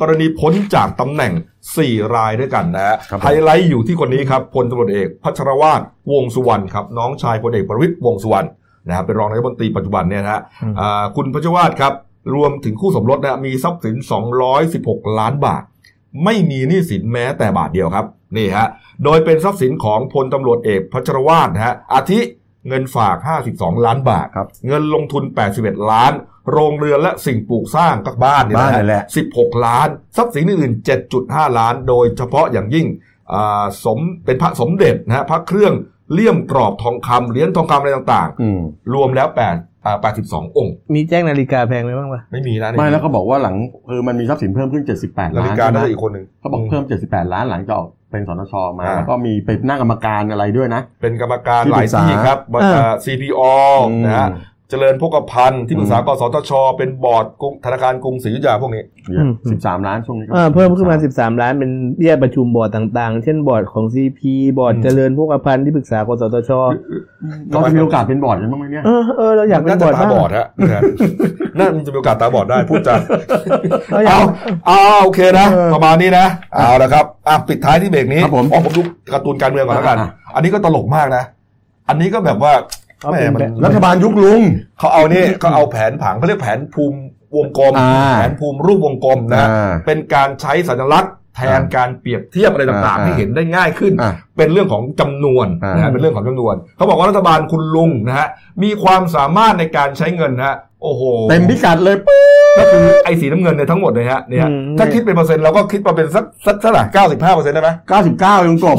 กรณีพ้นจากตำแหน่ง 4 รายด้วยกันนะฮะครับผมไฮไลท์อยู่ที่คนนี้ครับพลตำรวจเอกพัชรวาทวงษ์สุวรรณครับน้องชายพลเอกประวิตยวงษ์สุวรรณ นะครับเป็นรองนายกรัฐมนตรีปัจจุบันเนี่ยนะฮะอืมอ่าคุณพัชรวาทครับรวมถึงคู่สมรสนะมีทรัพย์สิน 216 ล้านบาท ไม่มีหนี้สินแม้แต่บาทเดียวครับนี่ฮะโดยเป็นทรัพย์สินของพลตำรวจเอกพัชรวาทนะฮะอาทิเงินฝาก 52 ล้านบาทครับเงินลงทุน 81 ล้าน โรงเรือนและสิ่งปลูกสร้างก็บ้านเนี่ยบ้านนะนั่นแหละ16 ล้าน ทรัพย์สินอื่นๆ7.5 ล้าน โดยเฉพาะอย่างยิ่งอ่าสมเป็นพระสมเด็จนะฮะพระเครื่อง เลี่ยมกรอบทองคำเหรียญทองคำอะไรต่างอืมๆรวมแล้ว8อ่า82องค์ มีแจ้งนาฬิกาแพงไหมบ้างปะไม่มีนะไม่แล้วเขาบอกว่าหลังคือมันมีทรัพย์สินเพิ่มขึ้น78นาล้าฬินกาใช่ไหมน่าจะอีกคนหนึ่งเขาบอกเพิ่ม78ล้านหลังจากออกเป็นสนชมาอ่าแล้วก็มีเป็นหน้ากรรมการอะไรด้วยนะ เป็นกรรมการที่หปรึลายกษาที่ครับอ่าอ่า CPO นะฮะอืม เจริญโภคภัณฑ์ที่ปรึกษาอืมกสทช เป็นบอร์ดกรุงธนาคารกรุงศรีอยุธยาพวกนี้อืมสิบสามล้านช่วงนี้ก็อ่าเพิ่มขึ้นมา13ล้านเป็นเบี้ยประชุมบอร์ดต่างๆ เช่นบอร์ดของ CP บอร์ดอืมเจริญโภคภัณฑ์ที่ปรึกษากสทชเราจะมีโอกาสเป็นบอร์ดกันบ้างไหมเนี่ยเออเออเราอยากเป็นน่าจะบอร์ดบ้างตาบอดฮะนะฮะน่าจะมีโอกาสตาบอดได้พูดจาเราอยากเอาเอาโอเคนะเออประมาณนี้นะเอาละครับอะปิดท้ายที่เบรกนี้ครับผมอ๋อผมดูการ์ตูนการเมืองก่อนแล้วกันอะอันนี้ก็ตลกมากนะ อันนี้ก็แบบว่าเอา แหเป็นมมันแบบรัฐบาลยุคลุง เขาเอานี่เขาเอาแผนผังเขาเรียกแผนภูมิวงกลม อ่าแผนภูมิรูปวงกลมนะ อ่าเป็นการใช้สัญลักษณ์แทนการเปรียบเทียบอะไรต่างๆ อ่าให้เห็นได้ง่ายขึ้น อะ เป็นเรื่องของจำนวนอ่านนะฮะเป็นเรื่องของจำนวน เขาบอกว่ารัฐบาลคุณลุงนะฮะมีความสามารถในการใช้เงินนะฮะโอ้โหเต็มพิกัดเลยปึ๊บก็คือไอ้สีน้ำเงินเนี่ยทั้งหมดเลยฮะเนี่ยอืมถ้าคิดเป็นเปอร์เซ็นต์เราก็คิดมาเป็นสักสักเท่าไหร่เก้าสิบห้าเปอร์เซ็นต์ได้ไหม99ยังกลบ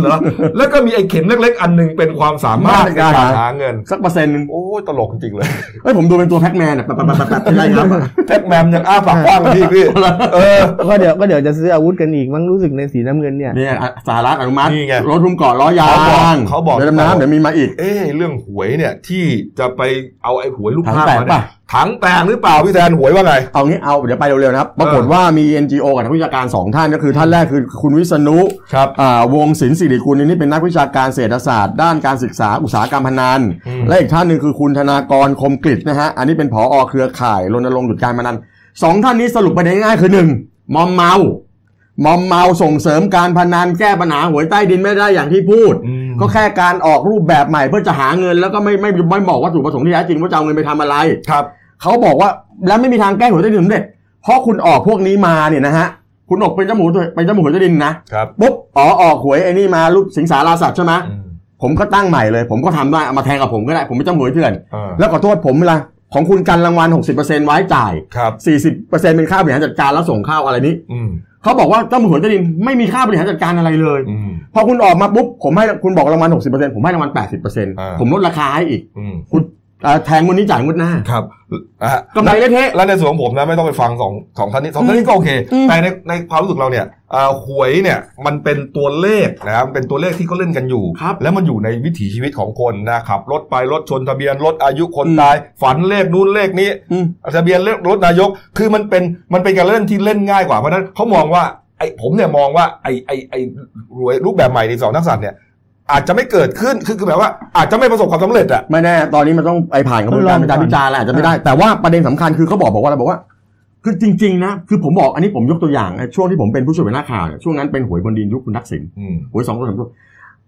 เหรอแล้วก็มีไอ้เข็มเล็กๆ อันหนึงเป็นความสามารถในการหาเงิน สักเปอร์เซ็นต์หนึงโอ้ยตลกจริงๆเลยเฮ้ยผมดูเป็นตัวแพ็กแมนอะปับปับปับปับใช่ครับแท็กแมมยังอ้าปากกว้างเลยพี่พี่เออก็เดี๋ยวก็เดี๋ยวจะซื้ออาวุธกันอีกมั้งรู้สึกในสีน้ำเงินเนี่ยเนี่ยอะสหรัฐอนุมัตินี่ไงรถหุ้มเกาะล้อยาเขาบอกงเขาบอกเรือดำน้ำเดี๋ยวมีมาอีก เอ้เรื่องหวยเนี่ยที่จะไปเอาไอ้หวยลูกถังภาพแตกมาเนี่ป่ะยถังแตกหรือเปล่าพี่แทนหวยว่าไง เอางี้เอาเดี๋ยวไปเร็วๆนะครับปรากฏว่ามี NGO กับนักวิชาการสองท่านก็คือท่านแรกคือคุณวิษณุครับอ่าวงศิลป์สิริกุลนี่เป็นนักวิชาการเศรษฐศาสตร์ ด้านการศึกษาอุตสาหกรรมพนันอืมและอีกท่านหนึ่งคือคุณธนากรคมกริตนะฮะอันนี้เป็นผอเครือข่ายรณรงค์หยุดการพนันสองท่านนี้สรุปประเด็นง่ายๆคือหนึ่งมอมเมา มอมเมาส่งเสริมการพนันแก้ปัญหาหวยใต้ดินไม่ได้อย่างที่พูดอืมก็แค่การออกรูปแบบใหม่เพื่อจะหาเงิน แล้วก็ไม่ไม่ไม่บอกวัตถุประสงค์ที่แท้จริงว่าจะเอาเงินไปทำอะไรครับเขาบอกว่าแล้วไม่มีทางแก้หวยใต้ดินสำเร็จเพราะคุณออกพวกนี้มาเนี่ยนะฮะคุณออกเป็นเจ้าหมูเป็นเจ้าหมูหวยใต้ดินนะครับปุ๊บอ๋อออกหวยไอ้นี่มารูปสิงสาราสัตว์ใช่ไหมอืมผมก็ตั้งใหม่เลย ผมก็ทำได้เอามาแทงกับผมก็ได้ผมเป็นเจ้าหมูเถื่อนเออแล้วขอโทษผมเวลาของคุณกันรางวัล60%ไว้จ่ายครับ40%เป็นค่าบริหารจัดการแล้วส่งเข้าอะไรนี้อืม เขาบอกว่าเจ้าหมูหวยใต้ดินไม่มีค่าบริหารจัดการอะไรเลยอืมพอคุณออกมาปุ๊บผมให้คุณบอกรางวัล60%ผมให้รางวัล80%อ่าผมลดราคาให้อีกอืมคุณอ่า แทงงวดนี้จ่ายงวดหน้าครับอะกำไรเละเทะและในส่วนของผมนะไม่ต้องไปฟังสองสองท่านนี้สองท่านนี้ก็โอเคอืมแต่ในในความรู้สึกเราเนี่ยอ่าหวยเนี่ยมันเป็นตัวเลขนะครับมันเป็นตัวเลขที่เขาเล่นกันอยู่ครับแล้วมันอยู่ในวิถีชีวิตของคนนะขับรถไปรถชนทะเบียนรถอายุคนอืมตาย ฝันเลขนู้นเลขนี้อืมทะเบียนเลขรถนายก คือมันเป็นมันเป็นการเล่นที่เล่นง่ายกว่าเพราะฉะนั้นเขามองว่าไอ้ผมเนี่ยมองว่าไอ้ไอ้ไอ้รวยรูปแบบใหม่ในสองนักสัตว์เนี่ย อาจจะไม่เกิดขึ้นคือคือแบบว่า อาจจะไม่ประสบความสำเร็จอะ ไม่แน่ตอนนี้มันต้องไปผ่านกระบวนการต้องลองประชาก่อนพิจารณ์แหละอาจจะไม่ได้ แต่ว่าประเด็นสำคัญคือเขาบอกบอกว่าอะไรบอกว่า คือจริงๆนะคือผมบอกอันนี้ผมยกตัวอย่างนะช่วงที่ผมเป็นผู้ช่วยหัวหน้าข่าวเนี่ยช่วงนั้นเป็นหวยบนดินยุคคุณทักษิณอืมหวยสองตัวสามตัว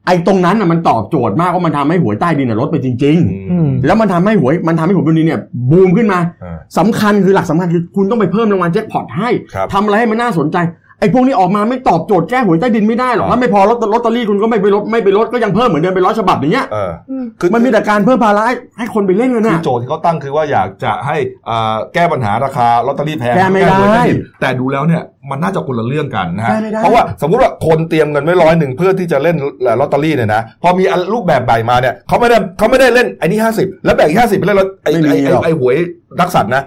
ไอ้ตรงนั้นน่ะมันตอบโจทย์มากว่ามันทำให้หวยใต้ดินน่ะลดไปจริง อืม ๆ แล้วมันทำให้หวยมันทำให้หวยบนดินเนี่ยบูมขึ้นมา อ่า สำคัญคือหลักสำคัญคือคุณต้องไปเพิ่มรางวัลแจ็คพอตให้ครับ ทำอะไรให้มันน่าสนใจ ไอ้พวกนี้ออกมาไม่ตอบโจทย์แก้หวยใต้ดินไม่ได้หรอกครับแล้วไม่พอลอตลอตเตอรี่คุณก็ไม่ไปลดไม่ไปลดก็ยังเพิ่มเหมือนเดิมเป็นร้อยฉบับอย่างเงี้ยเออคือมันมีแต่การเพิ่มภาระให้ให้คนไปเล่นกันคือน่ะโจทย์ที่เขาตั้งคือว่าอยากจะให้อ่าแก้ปัญหาราคาลอตเตอรี่แพงแก้ไม่ได้หวยใต้ดินแต่ดูแล้วเนี่ยมันน่าจะคนละเรื่องกันนะฮะแก้ไม่ได้เพราะว่าสมมุติว่าคนเตรียมเงินไว้ร้อยหนึ่งเพื่อที่จะเล่นลอตเตอรี่เนี่ยนะพอมีอันรูปแบบใหม่มาเนี่ยเขาไม่ได้เขาไม่ได้เล่นไอ้นี่ห้าสิบแล้วแบ่งอีกห้าสิบไปเล่นลอตไอ้ไม่มีไอ้ไอ้หรอกไอ้หวยนักสัตว์นะ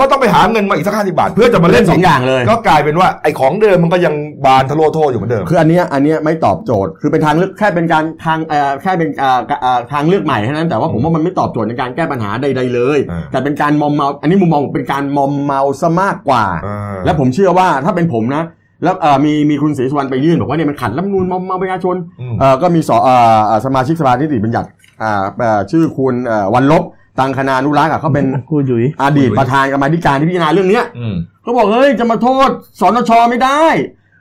ก็ต้องไปหาเงินมาอีกสักห้าสิบาท เพื่อจะมาเล่เล่นนสองอย่างเลย ก็กลายเป็นว่าไอ้ของเดิมมันก็ยังบานทะโลโทอยู่เหมือนเดิม คืออันเนี้ยอันเนี้ยไม่ตอบโจทย์ คือเป็นทางเลือกแค่เป็นการทางเอ่อแค่เป็นเอ่อเอ่อทางเลือกใหม่เท่านั้นแต่ว่าผมว่ามันไม่ตอบโจทย์ในการแก้ปัญหาใดๆเลย อ่าแต่เป็นการมอมเมา อันนี้มุมมองผมเป็นการมอมเมาซะมากกว่า อ่า และผมเชื่อว่าถ้าเป็นผมนะ แล้วเอ่อมีมีคุณศรีสุวรรณไปยื่นบอกว่าเนี่ยมันขัดรัฐธรรมนูญมอมเมาประชาชน อืม เอ่อก็มีสเอ่อเอ่อสมาชิกสภานิติบัญญัติอ่าเอ่อชื่อคุณเอ่อวันลบ ตังคณานุรักษ์อะเขาเป็นครูจุ๋ยอดีตประธานกรรมาธิการที่พิจารณาเรื่องเนี้ยอืมเขาบอกเฮ้ยจะมาโทษสนชไม่ได้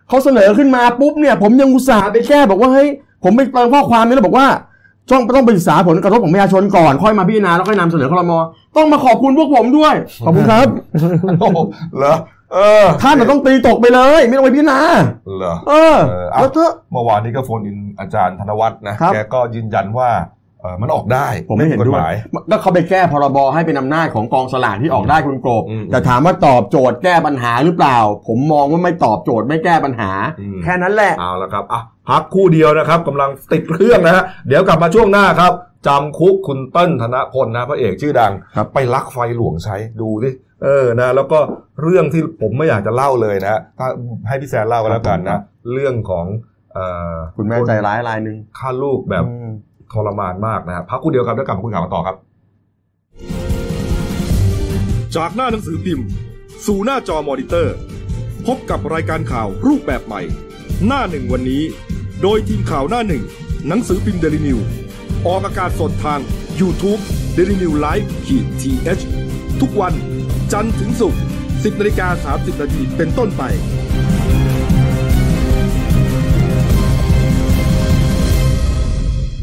เขาเสนอขึ้นมาปุ๊บเนี่ย ผมยังอุตส่าห์ไปแก้บอกว่าเฮ้ยผมไปเติมข้อความนี้แล้วบอกว่าต้องต้องไปศึกษาผลกระทบของประชาชนก่อนค่อยมาพิจารณาแล้วค่อยนำเสนอครมต้องมาขอบคุณพวกผมด้วย ขอบคุณครับโอ้โหเหรอเออท่านน่ะต้องตีตกไปเลย ไม่ต้องไปพิจารณาเหรอเออเออเอาแล้วเถอะเมื่อวานนี้ก็โฟนอินอาจารย์ธนวัฒน์นะครับแกก็ยืนยันว่าเออ มันออกได้ผมไม่เห็นกฎด้หวยมายก็เขาไปแก้พรบให้เป็นอำนาจของกองสลากที่ออกได้คุณกบอืมแต่ถามว่าตอบโจทย์แก้ปัญหาหรือเปล่า ผมมองว่าไม่ตอบโจทย์ไม่แก้ปัญหาอืมแค่นั้นแหละเอาละครับอะพักคู่เดียวนะครับกำลังติดเครื่องนะฮะเดี๋ยวกลับมาช่วงหน้าครับจำคุกคุณเติ้ลธนพลนะพระเอกชื่อดังครับไปลักไฟหลวงใช้ดูดิเออนะแล้วก็เรื่องที่ผมไม่อยากจะเล่าเลยนะฮะถ้าให้พี่แซนเล่าก็แล้วกันนะเรื่องของเอ่อคุณแม่ใจร้ายรายหนึ่งฆ่าลูกแบบอืม ทรมานมากนะครับพักครู่เดียวครับแล้วกลับมาคุยข่าวต่อครับ จากหน้าหนังสือพิมพ์ สู่หน้าจอมอนิเตอร์ พบกับรายการข่าวรูปแบบใหม่ หน้าหนึ่งวันนี้ โดยทีมข่าวหน้าหนึ่ง หนังสือพิมพ์เดลินิวส์ออกอากาศสดทาง YouTube d e l i n e w l i v e ขีดทีทุกวัน จันทร์ถึงศุกร์10นาฬิกา30นาทีเป็นต้นไป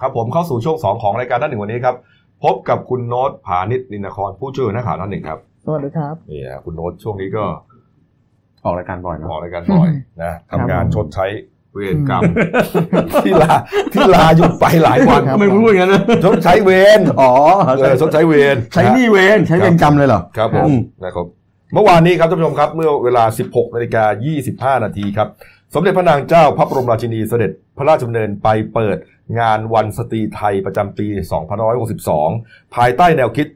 ครับผมเข้าสู่ช่วง 2 ของรายการด้านหนึ่งวันนี้ครับพบกับคุณโน้ตผานิชนินครผู้ช่วยนักข่าวด้านหนึ่งครับสวัสดีครับนี่ฮะคุณโน้ตช่วงนี้ก็ออกรายการบ่อยเนออกอะรายการบ่อยนะครับทำงานผมชดใช้เวรกรรมที่ลาที่ลาหยุดไปหลายวันทำไมคุณพูดอย่างนั้นนะชดใช้เวรอ๋อเออชดใช้เวรใช้หนี่เวรใช้เวรกรรมเลยเหรอครับผอืมมนะครับเมื่อวานนี้ครับท่านผู้ชมครับ เมื่อเวลา 16นาฬิกา25นาทีครับ สมเด็จพระนางเจ้าพระบรมราชินีเสด็จพระราชดำเนินไปเปิดงานวันสตรีไทยประจำปี 2562 ภายใต้แนวคิด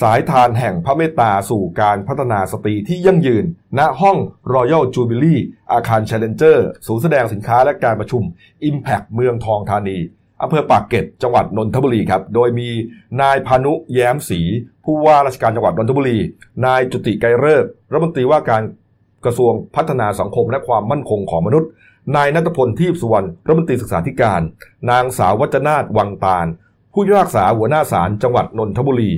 สายทานแห่งพระเมตตาสู่การพัฒนาสตรีที่ยั่งยืน ณห้อง Royal Jubilee อาคาร Challenger ศูนย์แสดงสินค้าและการประชุม Impact เมืองทองธานีอำเภอปากเกร็ดจังหวัดนนทบุรีครับ โดยมีนายพานุแย้มศรีผู้ว่าราชการจังหวัดนนทบุรี นายจุติไกรเริกรัฐมนตรีว่าการ กระทรวงพัฒนาสังคมและความมั่นคงของมนุษย์ นายนัทพลทีพสุวรรณรัฐมนตรีศึกษาธิการ นางสาววัจนาถวังตาล ผู้พิพากษาหัวหน้าศาลจังหวัดนนทบุรี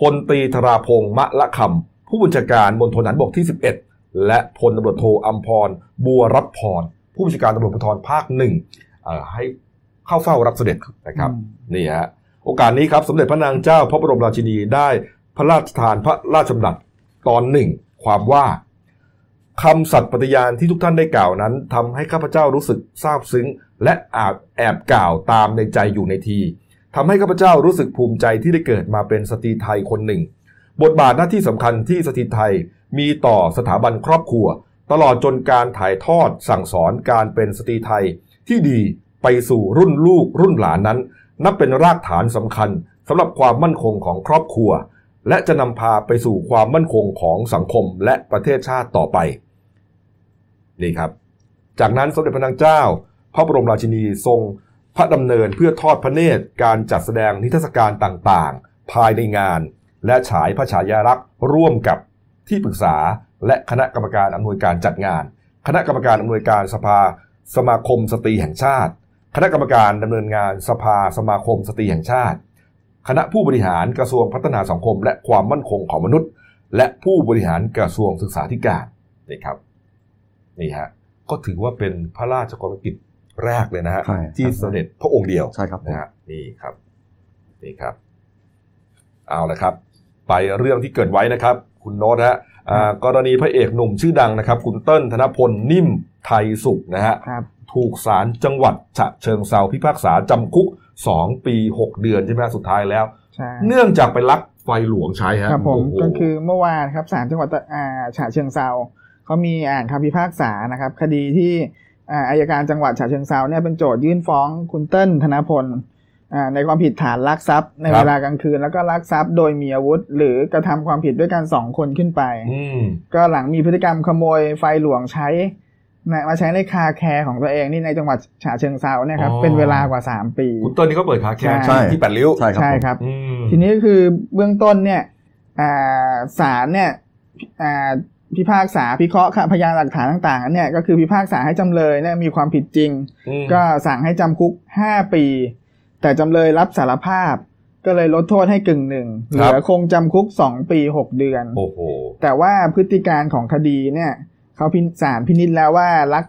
พลตรีธราพงษ์มะละคำผู้บัญชาการมณฑลฐานบกที่ 11 และพลตำรวจโทอัมพร บัวรับพร ผู้บัญชาการตำรวจภูธรภาคหนึ่งเอ่อให้เข้าเฝ้ารับเสด็จนะครับนี่ฮะโอ้อกาสนี้ครับสมเด็จพระนางเจ้าพระบรมราชินีได้พระราชทานพระราชดำรัสตอนหนึ่งความว่า คำสัตย์ปฏิญาณที่ทุกท่านได้กล่าวนั้นทำให้ข้าพเจ้ารู้สึกซาบซึ้ง และอาจแอบกล่าวตามในใจอยู่ในทีทำให้ข้าพเจ้ารู้สึกภูมิใจที่ได้เกิดมาเป็นสตรีไทยคนหนึ่ง บทบาทหน้าที่สำคัญที่สตรีไทยมีต่อสถาบันครอบครัว ตลอดจนการถ่ายทอดสั่งสอนการเป็นสตรีไทย ที่ดีไปสู่รุ่นลูกรุ่นหลานนั้น นับเป็นรากฐานสำคัญสำหรับความมั่นคงของครอบครัว และจะนำพาไปสู่ความมั่นคงของสังคมและประเทศชาติต่อไป นี่ครับ จากนั้นสมเด็จพระนางเจ้า พระบรมราชินีทรงพระดำเนินเพื่อทอดพระเนตรการจัดแสดงนิทรรศการต่างๆ ภายในงาน และฉายพระฉายาลักษณ์ร่วมกับที่ปรึกษาและคณะกรรมการอำนวยการจัดงาน คณะกรรมการอำนวยการสภาสมาคมสตรีแห่งชาติ คณะกรรมการดำเนินงานสภาสมาคมสตรีแห่งชาติ คณะผู้บริหารกระทรวงพัฒนาสังคม และความมั่นคงของมนุษย์ และผู้บริหารกระทรวงศึกษาธิการนี่ครับ นี่ฮะก็ถือว่าเป็นพระราชกรณียกิจแรกเลยนะฮะใช่ที่เสด็จพระองค์เดียวใช่ครับผมนะฮะนี่ครับนี่ครับ เอาละครับ ไปเรื่องที่เกิดไว้นะครับ คุณโน้ตฮะอ่ากรณีพระเอกหนุ่มชื่อดังนะครับ คุณเติ้ลธนพลนิ่มไทยสุขนะฮะครับถูกศาลจังหวัดฉะเชิงเซาพิพากษาจำคุก 2 ปี 6 เดือนใช่ไหมฮะสุดท้ายแล้วใช่เนื่องจากไปลักไฟหลวงใช้ฮะครับผมโอ้โหก็คือเมื่อวานครับศาลจังหวัดฉะอ่าฉะเชิงเทรา เขามีอ่านคำพิพากษานะครับ คดีที่อ่าอัยการจังหวัดฉะเชิงเทราเนี่ยเป็นโจทก์ยื่นฟ้องคุณเติ้ลธนพลอ่าในความผิดฐานลักทรัพย์ ในเวลากลางคืน แล้วก็ลักทรัพย์โดยมีอาวุธ หรือกระทำความผิดด้วยกันสองคนขึ้นไปอืมก็หลังมีพฤติกรรมขโมยไฟหลวงใช้นะมาใช้ใน car care ของตัวเองนี่ในจังหวัดฉะเชิงเทราเนี่ยครับอ๋อเป็นเวลากว่าสามปีคุณเติ้ลนี่เขาเปิด car care ใช่ที่ที่แปดริ้ว ใช่ครับใช่ผมครับอืมทีนี้คือเบื้องต้นเนี่ยอ่าศาลเนี่ยอ่า พิพากษาพิเคราะห์พยานหลักฐานต่างๆเนี่ยก็คือพิพากษาให้จำเลยเนี่ยมีความผิดจริงอืมก็สั่งให้จำคุก 5 ปี แต่จำเลยรับสารภาพ ก็เลยลดโทษให้กึ่งหนึ่งเหลือคงจำคุก 2 ปี 6 เดือนโอ้โหแต่ว่าพฤติการของคดีเนี่ยเขาพิศาลพินิจแล้วว่าลัก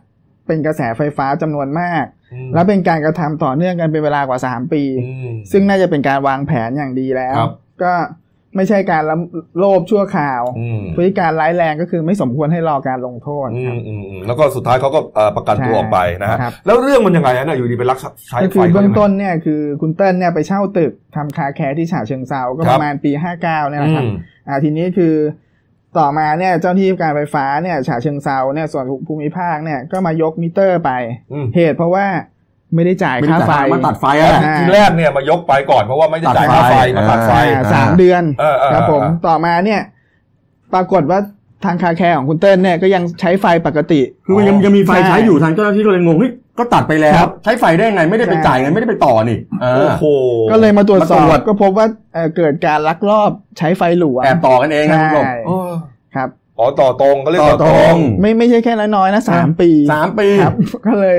เป็นกระแสไฟฟ้าจำนวนมากอืมและเป็นการกระทำต่อเนื่องกันเป็นเวลากว่า 3 ปีอืมซึ่งน่าจะเป็นการวางแผนอย่างดีแล้วครับก็ ไม่ใช่การละโมบชั่วคราวอืมพฤติการณ์ร้ายแรงก็คือไม่สมควรให้รอการลงโทษอืมครับอืมอืมแล้วก็สุดท้ายเขาก็เอ่อประกันตัวใช่ออกไปนะฮะครับแล้วเรื่องมันยังไงฮะเนี่ยอยู่ดีไปลักใช้ก็ไฟคือเบื้องขายัไต้นเนี่ยคือคุณเติ้ลเนี่ยไปเช่าตึกทำคาร์แคร์ที่ฉะเชิงเทราก็ครับประมาณปี59เนี่ยนะครับอืมอ่าทีนี้คือต่อมาเนี่ยเจ้าหน้าที่การไฟฟ้าเนี่ยฉะเชิงเทราเนี่ยส่วนภูมิภาคเนี่ยก็มายกมิเตอร์ไปอืมเหตุเพราะว่า ไม่ได้จ่ายไม่ได้ค่าไฟจ่ายมาตัดไฟอะอะอ่าทีแรกเนี่ยมายกไปก่อนเพราะว่าไม่ได้จ่ายตัดไฟค่าไฟมาตัดไฟอ่าอ่าสามเดือนเออเออครับผมเออต่อมาเนี่ย ปรากฏว่าทางคาแคร์ของคุณเติ้ลเนี่ยก็ยังใช้ไฟปกติ คือมันยังยังมีไฟใช่ใช้อยู่ทางเจ้าหน้าที่ก็เลยงงเฮ้ยก็ตัดไปแล้วครับใช้ไฟได้ไงไม่ได้ไปใช่จ่ายเงินไม่ได้ไปต่อนี่เอโอ้อโหก็เลยมาตรวจสอมาตรวบจก็พบว่าเอ่อเกิดการลักลอบใช้ไฟหลวงแอบต่อกันเองนะคุณผู้ชมใช่เออครับ อ๋อต่อตรงก็เรียกต่อต่อตตรรงงไม่ไม่ใช่แค่น้อยๆนะสามปีสามปีครับก็เลย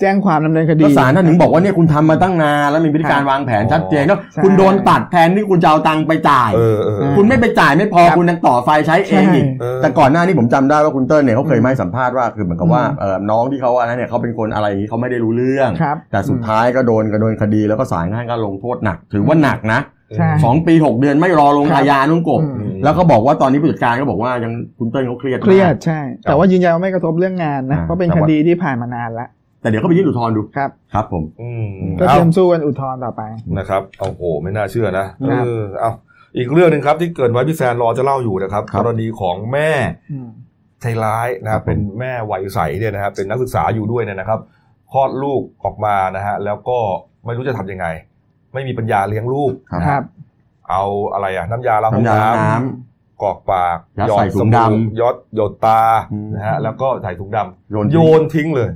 แจ้งความดำเนินคดีก็ศาลท่านถึงบอกว่าเนี่ยคุณทำมาตั้งนานแล้วมีพฤติการวางแผนชัดเจนก็ใช่คุณโดนตัดแทนที่คุณจะเอาตังค์ไปจ่ายเออเออเออคุณไม่ไปจ่ายไม่พอครับคุณยังต่อไฟใช้เองอีกเออแต่ก่อนหน้านี้ผมจำได้ว่าคุณเติ้ลเนี่ยเขาเคยมาให้สัมภาษณ์ว่าคือเหมือนกับว่าอืมเออน้องที่เขาอันนั้นเนี่ยเขาเป็นคนอะไรอย่างนี้เขาไม่ได้รู้เรื่องครับแต่สุดท้ายก็โดนก็โดนคดีแล้วก็ศาลท่านก็ลงโทษหนัก ถือว่าหนักนะใช่ สองปีหกเดือนไม่รอลงครับอาญานุ่งกบอืมแล้วก็บอกว่าตอนนี้ผู้จัดการก็บอกว่ายังคุณเติ้ลเขาเครียดเครียดมากใช่ แต่ว่ายืนยันว่าไม่กระทบเรื่องงานนะอ่าเพราะเป็นแต่คว่าดีที่ผ่านมานานแล้วแต่เดี๋ยวเขาไปยื่นอุทธรณ์ดูครับครับ ผมอืมก็เตเอารียมสู้กันอุทธรณ์ต่อไปนะครับโอ้โหไม่น่าเชื่อนะครับเออเอาอีกเรื่องหนึ่งครับที่เกิดไว้พี่แซนรอจะเล่าอยู่นะครับครับกรณีของแม่อืมใจร้ายนะคครัรับบเป็นแม่วัยใสเนี่ยนะครับเป็นนักศึกษาอยู่ด้วยเนี่ยนะครับคลอดลูกออกมานะฮะแล้วก็ไม่รู้จะทำยังไง ไม่มีปัญญาเลี้ยงลูกครับนะคฮะรับเอาอะไรอะน้ำยาล้างห้องน้ำยาล้างน้น้ำกรอกปากยัดหยอใส่ดถุสงบู่ดำยอดหยดตาอืมนะฮะแล้วก็ใส่ถุงดำโยนทิ้งโยนทิ้งเลย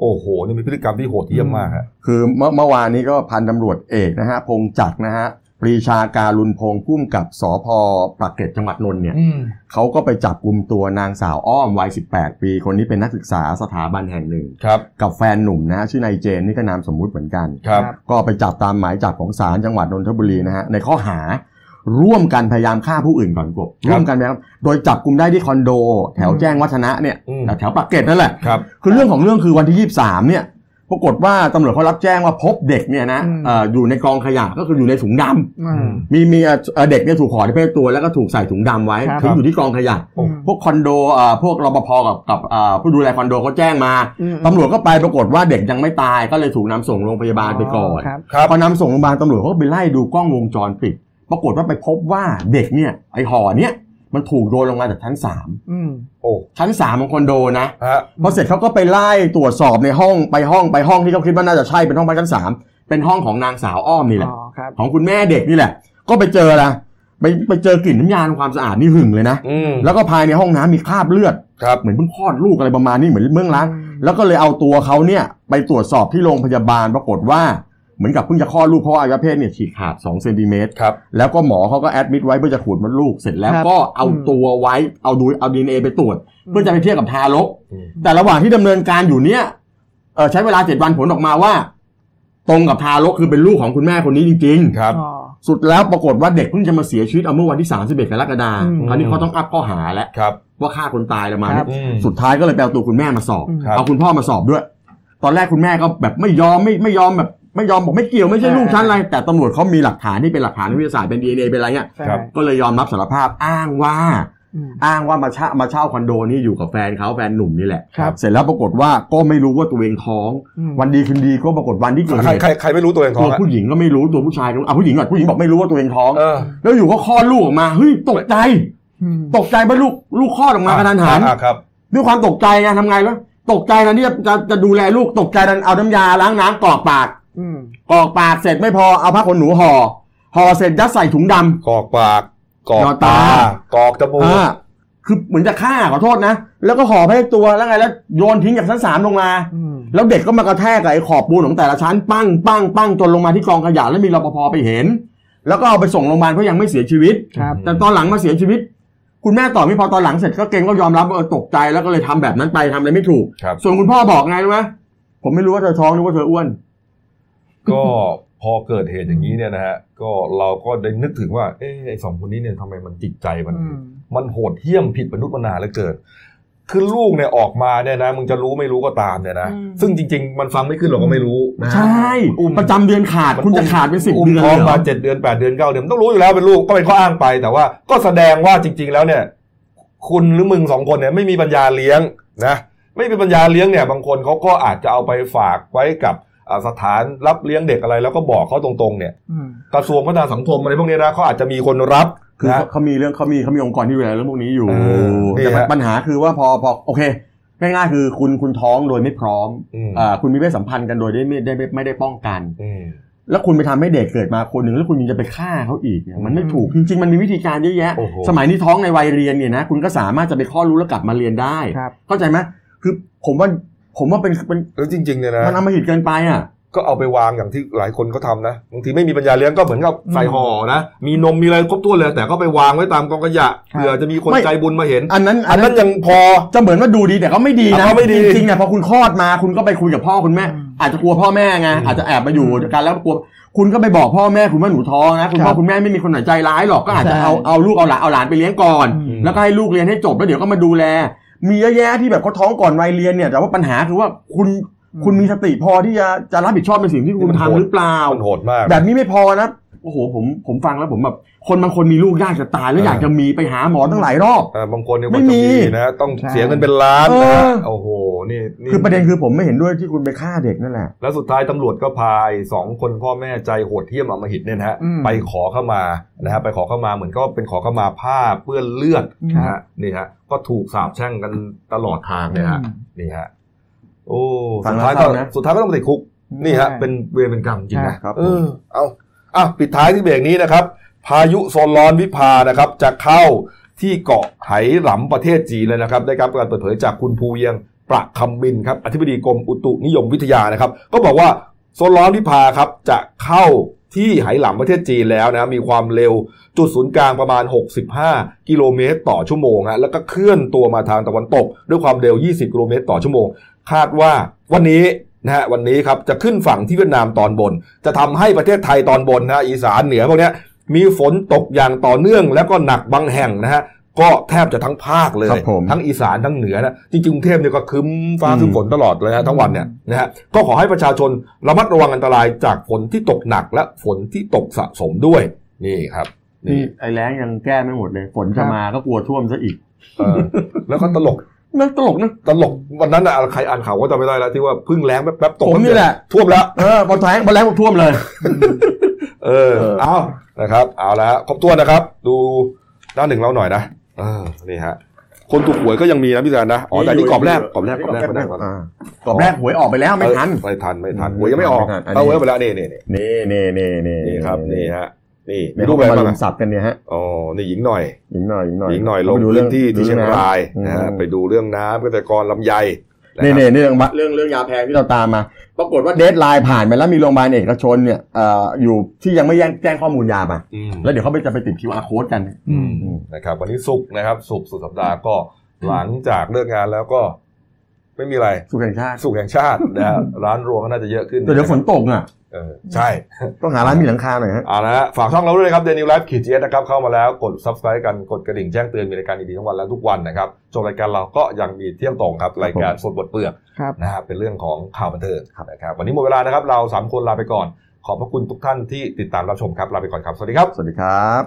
โอ้โหนี่มีพฤติกรรมที่โหดเยี่ยมมากฮะคือเมื่อเมื่อวานนี้ก็พันตำรวจเอกนะฮะพงจักรนะฮะ ปรีชาการุณพงศ์พุ่มกับสพปากเกร็ดจังหวัดนนท์เนี่ยอืมเขาก็ไปจับกลุ่มตัวนางสาวอ้อมวัย 18 ปี คนนี้เป็นนักศึกษาสถาบันแห่งหนึ่งครับกับแฟนหนุ่มนะฮะชื่อนายเจนนี่ก็นามสมมุติเหมือนกันครับก็ไปจับตามหมายจับของศาลจังหวัดนนทบุรีนะฮะในข้อหาร่วมกันพยายามฆ่าผู้อื่นก่อนกบครับร่วมกันนะครับโดยจับกลุ่มได้ที่คอนโด แถวแจ้งวัฒนะเนี่ยอืมแถวปากเกร็ดนั่นแหละครับคือเรื่องของเรื่องคือวันที่ 23เนี่ย ปรากฏว่าตำรวจเขารับแจ้งว่าพบเด็กเนี่ยนะอืมเอ่ออยู่ในกองขยะก็คืออยู่ในถุงดำอืมมีมีเอ่อเอ่อเด็กเนี่ยถูกห่อที่เพศตัวแล้วก็ถูกใส่ถุงดำไว้ครับทิ้งอยู่ที่กองขยะอืมพวกคอนโดเอ่อพวกรปภกับกับเอ่อผู้ดูแลคอนโดเขาแจ้งมาอืมตำรวจก็ไปปรากฏว่าเด็กยังไม่ตายก็เลยถูกนำส่งโรงพยาบาลไปก่อนครับครับพอนำส่งโรงพยาบาลตำรวจเขาก็ไปไล่ดูกล้องวงจรปิด ปรากฏว่าไปพบว่าเด็กเนี่ยไอห่อเนี่ย มันถูกโยนลงมาจากชั้นสามอืมโอ้ชั้นสามของคอนโดนะฮะพอเสร็จเขาก็ไปไล่ตรวจสอบในห้องไปห้องไปห้องที่เขาคิดว่าน่าจะใช่เป็นห้องพักชั้นสามเป็นห้องของนางสาวอ้อมนี่แหละอ๋อครับของคุณแม่เด็กนี่แหละ ก็ไปเจอละไปไปเจอกลิ่นน้ำยาทำความสะอาดนี่หึงเลยนะอืมแล้วก็ภายในห้องน้ำมีคราบเลือดครับเหมือนเพิ่งคลอดลูกอะไรประมาณนี้เหมือนเมื่องล้างอืมแล้วก็เลยเอาตัวเขาเนี่ยไปตรวจสอบที่โรงพยาบาลปรากฏว่า เหมือนกับเพิ่งจะคลอดลูกเพราะว่าอวัยวะเพศเนี่ยฉีกขาด2เซนติเมตรครับแล้วก็หมอเขาก็แอดมิดไว้เพื่อจะขูดมดลูกเสร็จแล้วครับก็เอาอืมตัวไว้เอาดูเอาดีเอไปตรวจ เพื่อจะไปเทียบกับทารกอืมแต่ระหว่างที่ดำเนินการอยู่เนี่ยเออใช้เวลาเจ็ดวันผลออกมาว่า ตรงกับทารกคือเป็นลูกของคุณแม่คนนี้จริง ๆ ครับอ๋อสุดแล้วปรากฏว่าเด็กเพิ่งจะมาเสียชีวิตเอาเมื่อวันที่31กรกฎาคอืมมคราวนี้เขาต้องอัพข้อหาแล้วครับว่าฆ่าคนตายแล้วมาครับอืมสุดท้ายก็เลยไปเอาตัวคุณแม่มาสอบอืมครับเอาคุณพ่อมาสอบด้วย ตอนแรกคุณแม่ก็แบบไม่ยอมไม่ไม่ยอมแบบ ไม่ยอมบอกไม่เกี่ยวไม่ใช่ลูกฉันอะไร แต่ตำรวจเขามีหลักฐานที่เป็นหลักฐานทางวิทยาศาสตร์เป็นดีเอ็นเอเป็นอะไรเงี้ยใช่ครับก็เลยยอมรับสารภาพอ้างว่าอืมอ้างว่ามาเช่ามาเช่าคอนโดนี่อยู่กับแฟนเขาแฟนหนุ่มนี่แหละครับเสร็จแล้วปรากฏว่าก็ไม่รู้ว่าตัวเองท้องอืมวันดีคืนดีก็ปรากฏวันที่เกิดใครเหตุใครใครไม่รู้ตัวเองท้อตังวอะผู้หญิงก็ไม่รู้ตัวผู้ชายก็อะผู้หญิงก่อนผู้หญิงบอกไม่รู้ว่าตัวเองท้องเออแล้วอยู่ก็คลอดลูกออกมาเฮ้ยตกใจอืมตกใจว่าลูกลูกคลอดออกมากระทันหันอะครับด้วยความตกใจไงทำไงวะตกใจนะที่จะจะจะดูแลลูกตกใจดันเอาน้ำยาล้างน้ำกรอกปากอืม กรอกปากเสร็จไม่พอเอาผ้าขนหนูห่อห่อเสร็จยัดใส่ถุงดำกอกปากกอกหยอดตาตากอกจมูกอ่าคือเหมือนจะฆ่าขอโทษนะ แล้วก็ห่อไปให้ตัวแล้วไงแล้วโยนทิ้งจากชั้นสามลงมาอืมแล้วเด็กก็มากระแทกกับไอ้ขอบปูนของแต่ละชั้นปั้งปั้งปั้งจนลงมาที่กองขยะแล้วมีรปภไปเห็น แล้วก็เอาไปส่งโรงพยาบาลเพราะยังไม่เสียชีวิตครับแต่ตอนหลังมาเสียชีวิต คุณแม่ต่อไม่พอตอนหลังเสร็จก็เก่งก็ยอมรับว่าเออตกใจแล้วก็เลยทำแบบนั้นไปทำอะไรไม่ถูกครับส่วนคุณพ่อบอกไงรู้ไหมผมไม่รู้ว่าเธอท้องหรือว่าเธออ้วน ก็พอเกิดเหตุอย่างนี้เนี่ยนะฮะก็เราก็ได้นึกถึงว่าเอ๊ะไอ้สองคนนี้เนี่ยทำไมมันจิตใจมันอืมมันโหดเหี้ยมผิดมนุษย์มนาเหลือเกินคือลูกเนี่ยออกมาเนี่ยนะมึงจะรู้ไม่รู้ก็ตามเนี่ยนะอืมซึ่งจริง ๆ มันฟังไม่ขึ้นหรอกก็ไม่รู้นะฮะใช่อุ้มประจำเดือนขาดมันคุณจะขาดเป็นสิบอุ้มเดือนท้องเลยเหรมาอเจ็ดเดือนแปดเดือนเก้าเดือนมันต้องรู้อยู่แล้วเป็นลูกก็เป็นข้ออ้างไป แต่ว่าก็แสดงว่าจริง ๆ แล้วเนี่ย คุณหรือมึงสองคนเนี่ยไม่มีปัญญาเลี้ยงนะไม่มีปัญญาเลี้ยงเนี่ย บางคนเขาก็อาจจะเอาไปฝากไว้กับอ่า สถานรับเลี้ยงเด็กอะไรแล้วก็บอกเขาตรงๆ เนี่ยอืมกระทรวงพัฒนาสังคมอะไรพวกนี้นะเขาอาจจะมีคนรับคือนะเขาเขามีเรื่องเขามีเขามีองค์กรที่ดูแลเรื่องพวกนี้อยู่เออนี่แต่ฮะปัญหาคือว่าพอพอโอเคง่ายๆคือคุณคุณท้องโดยไม่พร้อมอืมอ่าคุณมีเพศสัมพันธ์กันโดยได้ไม่ได้ไม่ไม่ได้ป้องกันอืมแล้วคุณไปทำให้เด็กเกิดมาคนหนึ่งแล้วคุณยังจะไปฆ่าเขาอีกเนี่ยมันไม่อืมถูกจริงๆมันมีวิธีการเยอะแยะโอ้โหสมัยนี้ท้องในวัยเรียนเนี่ยนะคุณก็สามารถจะไปคลอดรู้แล้วกลับมาเรียนได้ครับเข้าใจไหมคือผมว่า ผมว่าเป็นเป็นแล้วจริงๆเนี่ยนะมันอำมหิตเกินไปอะ ก็เอาไปวางอย่างที่หลายคนเขาทำนะบางทีไม่มีปัญญาเลี้ยงก็เหมือนกับใส่ห่อนะมีนมมีอะไรครบถ้วนเลย แต่ก็ไปวางไว้ตามกองขยะครับเผื่อจะมีคนไม่ ใจบุญมาเห็นอันนั้นอันนั้นยังพอ จะเหมือนว่าดูดีแต่ก็ไม่ดีนะอะก็ไม่ดี จริงๆเนี่ยพอคุณคลอดมาคุณก็ไปคุยกับพ่อคุณแม่อืมอาจจะกลัวพ่อแม่ไงอืมอาจจะแอบมาอยู่กันแล้วกลัวคุณก็ไปบอกพ่อแม่คุณว่าหนูท้องนะคุณพ่ครัอบคุณแม่ไม่มีคนไหนใจร้ายหรอกก็อาจจะใช่เอาเอาลูกเอาหลานเอาหลานไปเลี้ยงก่อน อืม แล้วก็ให้ลูกเรียนให้จบแล้วเดี๋ยวก็มาดูแล มีเยอะแยะที่แบบเขาท้องก่อนวัยเรียนเนี่ย แต่ว่าปัญหาคือว่าคุณคุณมีสติพอที่จะจะรับผิดชอบในสิ่งที่คุณมันทำโหดหรือเปล่ามันโหดมาก แบบนี้ไม่พอนะ โอ้โหผมผมฟังแล้วผมแบบคนบางคนมีลูกยากจะตายแล้วเออออยากจะมีไปหาหมอตั้งหลายรอบเออบางคนเนี่ยไม่ว่าจะมีมีนะต้องใช่เสียเงินเป็นล้านเอนะอฮะโอ้โหนี่นี่คือประเด็นคือผมไม่เห็นด้วยที่คุณไปฆ่าเด็กนั่นแหละแล้วสุดท้ายตำรวจก็พาไอ้สองคนพ่อแม่ใจโหดเหี้ยมอำมหิตเนี่ยนะฮะอืมไปขอเข้ามานะฮะไปขอเข้ามาเหมือนก็เป็นขอเข้ามาผ้าเปื้อนเลือดนะฮะนี่ฮะก็ถูกสาบแช่งกันตลอดทางเนี่ยฮะอืมนี่ฮะโอ้ฟัสุงดแล้วท้ายก็เศร้านะสุดท้ายก็ต้องไปติดคุกนี่ฮะใช่เป็นเวรเป็นกรรมจริงนะครับผมเออเอา อะปิดท้ายที่เบรกนี้นะครับ พายุโซนร้อนวิภานะครับ จะเข้าที่เกาะไหหลำประเทศจีนเลยนะครับ ได้รับการเปิดเผยจากคุณภูเวียงประคำบินครับอธิบดีกรมอุตุนิยมวิทยานะครับ ก็บอกว่าโซนร้อนวิภาครับจะเข้าที่ไหหลำประเทศจีนแล้วนะมีความเร็วจุดศูนย์กลางประมาณ 65 กิโลเมตรต่อชั่วโมงฮะแล้วก็เคลื่อนตัวมาทางตะวันตก ด้วยความเร็ว 20 กิโลเมตรต่อชั่วโมง คาดว่าวันนี้ นะฮะวันนี้ครับจะขึ้นฝั่งที่เวียดนามตอนบน จะทำให้ประเทศไทยตอนบนนะฮะอีสานเหนือพวกเนี้ยมีฝนตกอย่างต่อเนื่องแล้วก็หนักบางแห่งนะฮะก็แทบจะทั้งภาคเลยครับผมทั้งอีสานทั้งเหนือนะจริงๆกรุงเทพเนี่ยก็ครึ้มฟ้าอืมครึ้มฝนตลอดเลยฮะทั้งวันเนี่ยนะฮะก็ขอให้ประชาชนระมัดระวังอันตรายจากฝนที่ตกหนักและฝนที่ตกสะสมด้วยนี่ครับนี่นี่ไอ้แล้งยังแก้ไม่หมดเลย ฝนจะมาก็กลัวท่วมซะอีกเออแล้วก็ตลก นั่นตลกนะตลกวันนั้นอะใครอ่านข่าวก็จำไม่ได้แล้วที่ว่าเพึ่งแรงแป๊บๆตกผมนี่แหละท่วมแล้วเออพอแทงพอแล้งบอกท่วมเลยเออเออเอานะครับ เอาละครบถ้วนนะครับ ดูด้านหนึ่งเราหน่อยนะเออนี่ฮะคนถูกหวยก็ยังมีนะพี่แซนนะอ๋อแต่นี่กรอบแรกกรอบแรกกรอบแรกกรอบแรกก่อนอ่ากรอบแรกหวยออกไปแล้วไม่ทันเออไม่ทันไม่ทันอืมหวยยังไม่ออกไม่ทันอันนี้เอาหวยออกไปแล้วนี่นี่นี่นี่นี่นี่นี่นี่ครับนี่ฮะ นี่ในมีรูรูปอะไรไรบ้างบ้างสับกันเนี่ยฮะอ๋อนี่หญิงหน่อย หญิงหน่อยหญิงหน่อยหญิงหน่อยลงไปดูพื้นที่ที่เชียงรายอืมนะฮะไปดูเรื่องน้ำเกษตรกรลำไยนะครับนี่นี่เรื่องเรื่องเรื่องยาแพงที่เราตามมา ปรากฏว่า dead line ผ่านไปแล้วมีโรงพยาบาลเอกชนเนี่ยเอ่ออยู่ที่ยังไม่แจ้งแจ้งข้อมูลยามาอืมแล้วเดี๋ยวเขาไปจะไปติด QR code กันอืมอืมนะครับวันนี้ศุกร์นะครับศุกร์สุดสัปดาห์ก็หลังจากเลิกงานแล้วก็ ไม่มีอะไรศุกร์แห่งชาติศุกร์แห่งชาตินะฮะร้านรวงก็น่าจะเยอะขึ้นแต่เดี๋ยวฝนตกอะเออใช่ ต้องหาร้านมีหลังคาหน่อยฮะเอาละฮะฝากช่องเราด้วยนะครับเดนิวไลฟ์ขีดเจนะครับ เข้ามาแล้วกด subscribe กันกดกระดิ่งแจ้งเตือนมีรายการดีๆทั้งวันและทุกวันนะครับจบรายการเราก็ยังมีเที่ยงตรงครับ รายการสดบทเปลือกครับนะครับเป็นเรื่องของข่าวบันเทิงนะครับวันนี้หมดเวลานะครับเราสามคนลาไปก่อน ขอบพระคุณทุกท่านที่ติดตามรับชมครับลาไปก่อนครับสวัสดีครับ สวัสดีครับ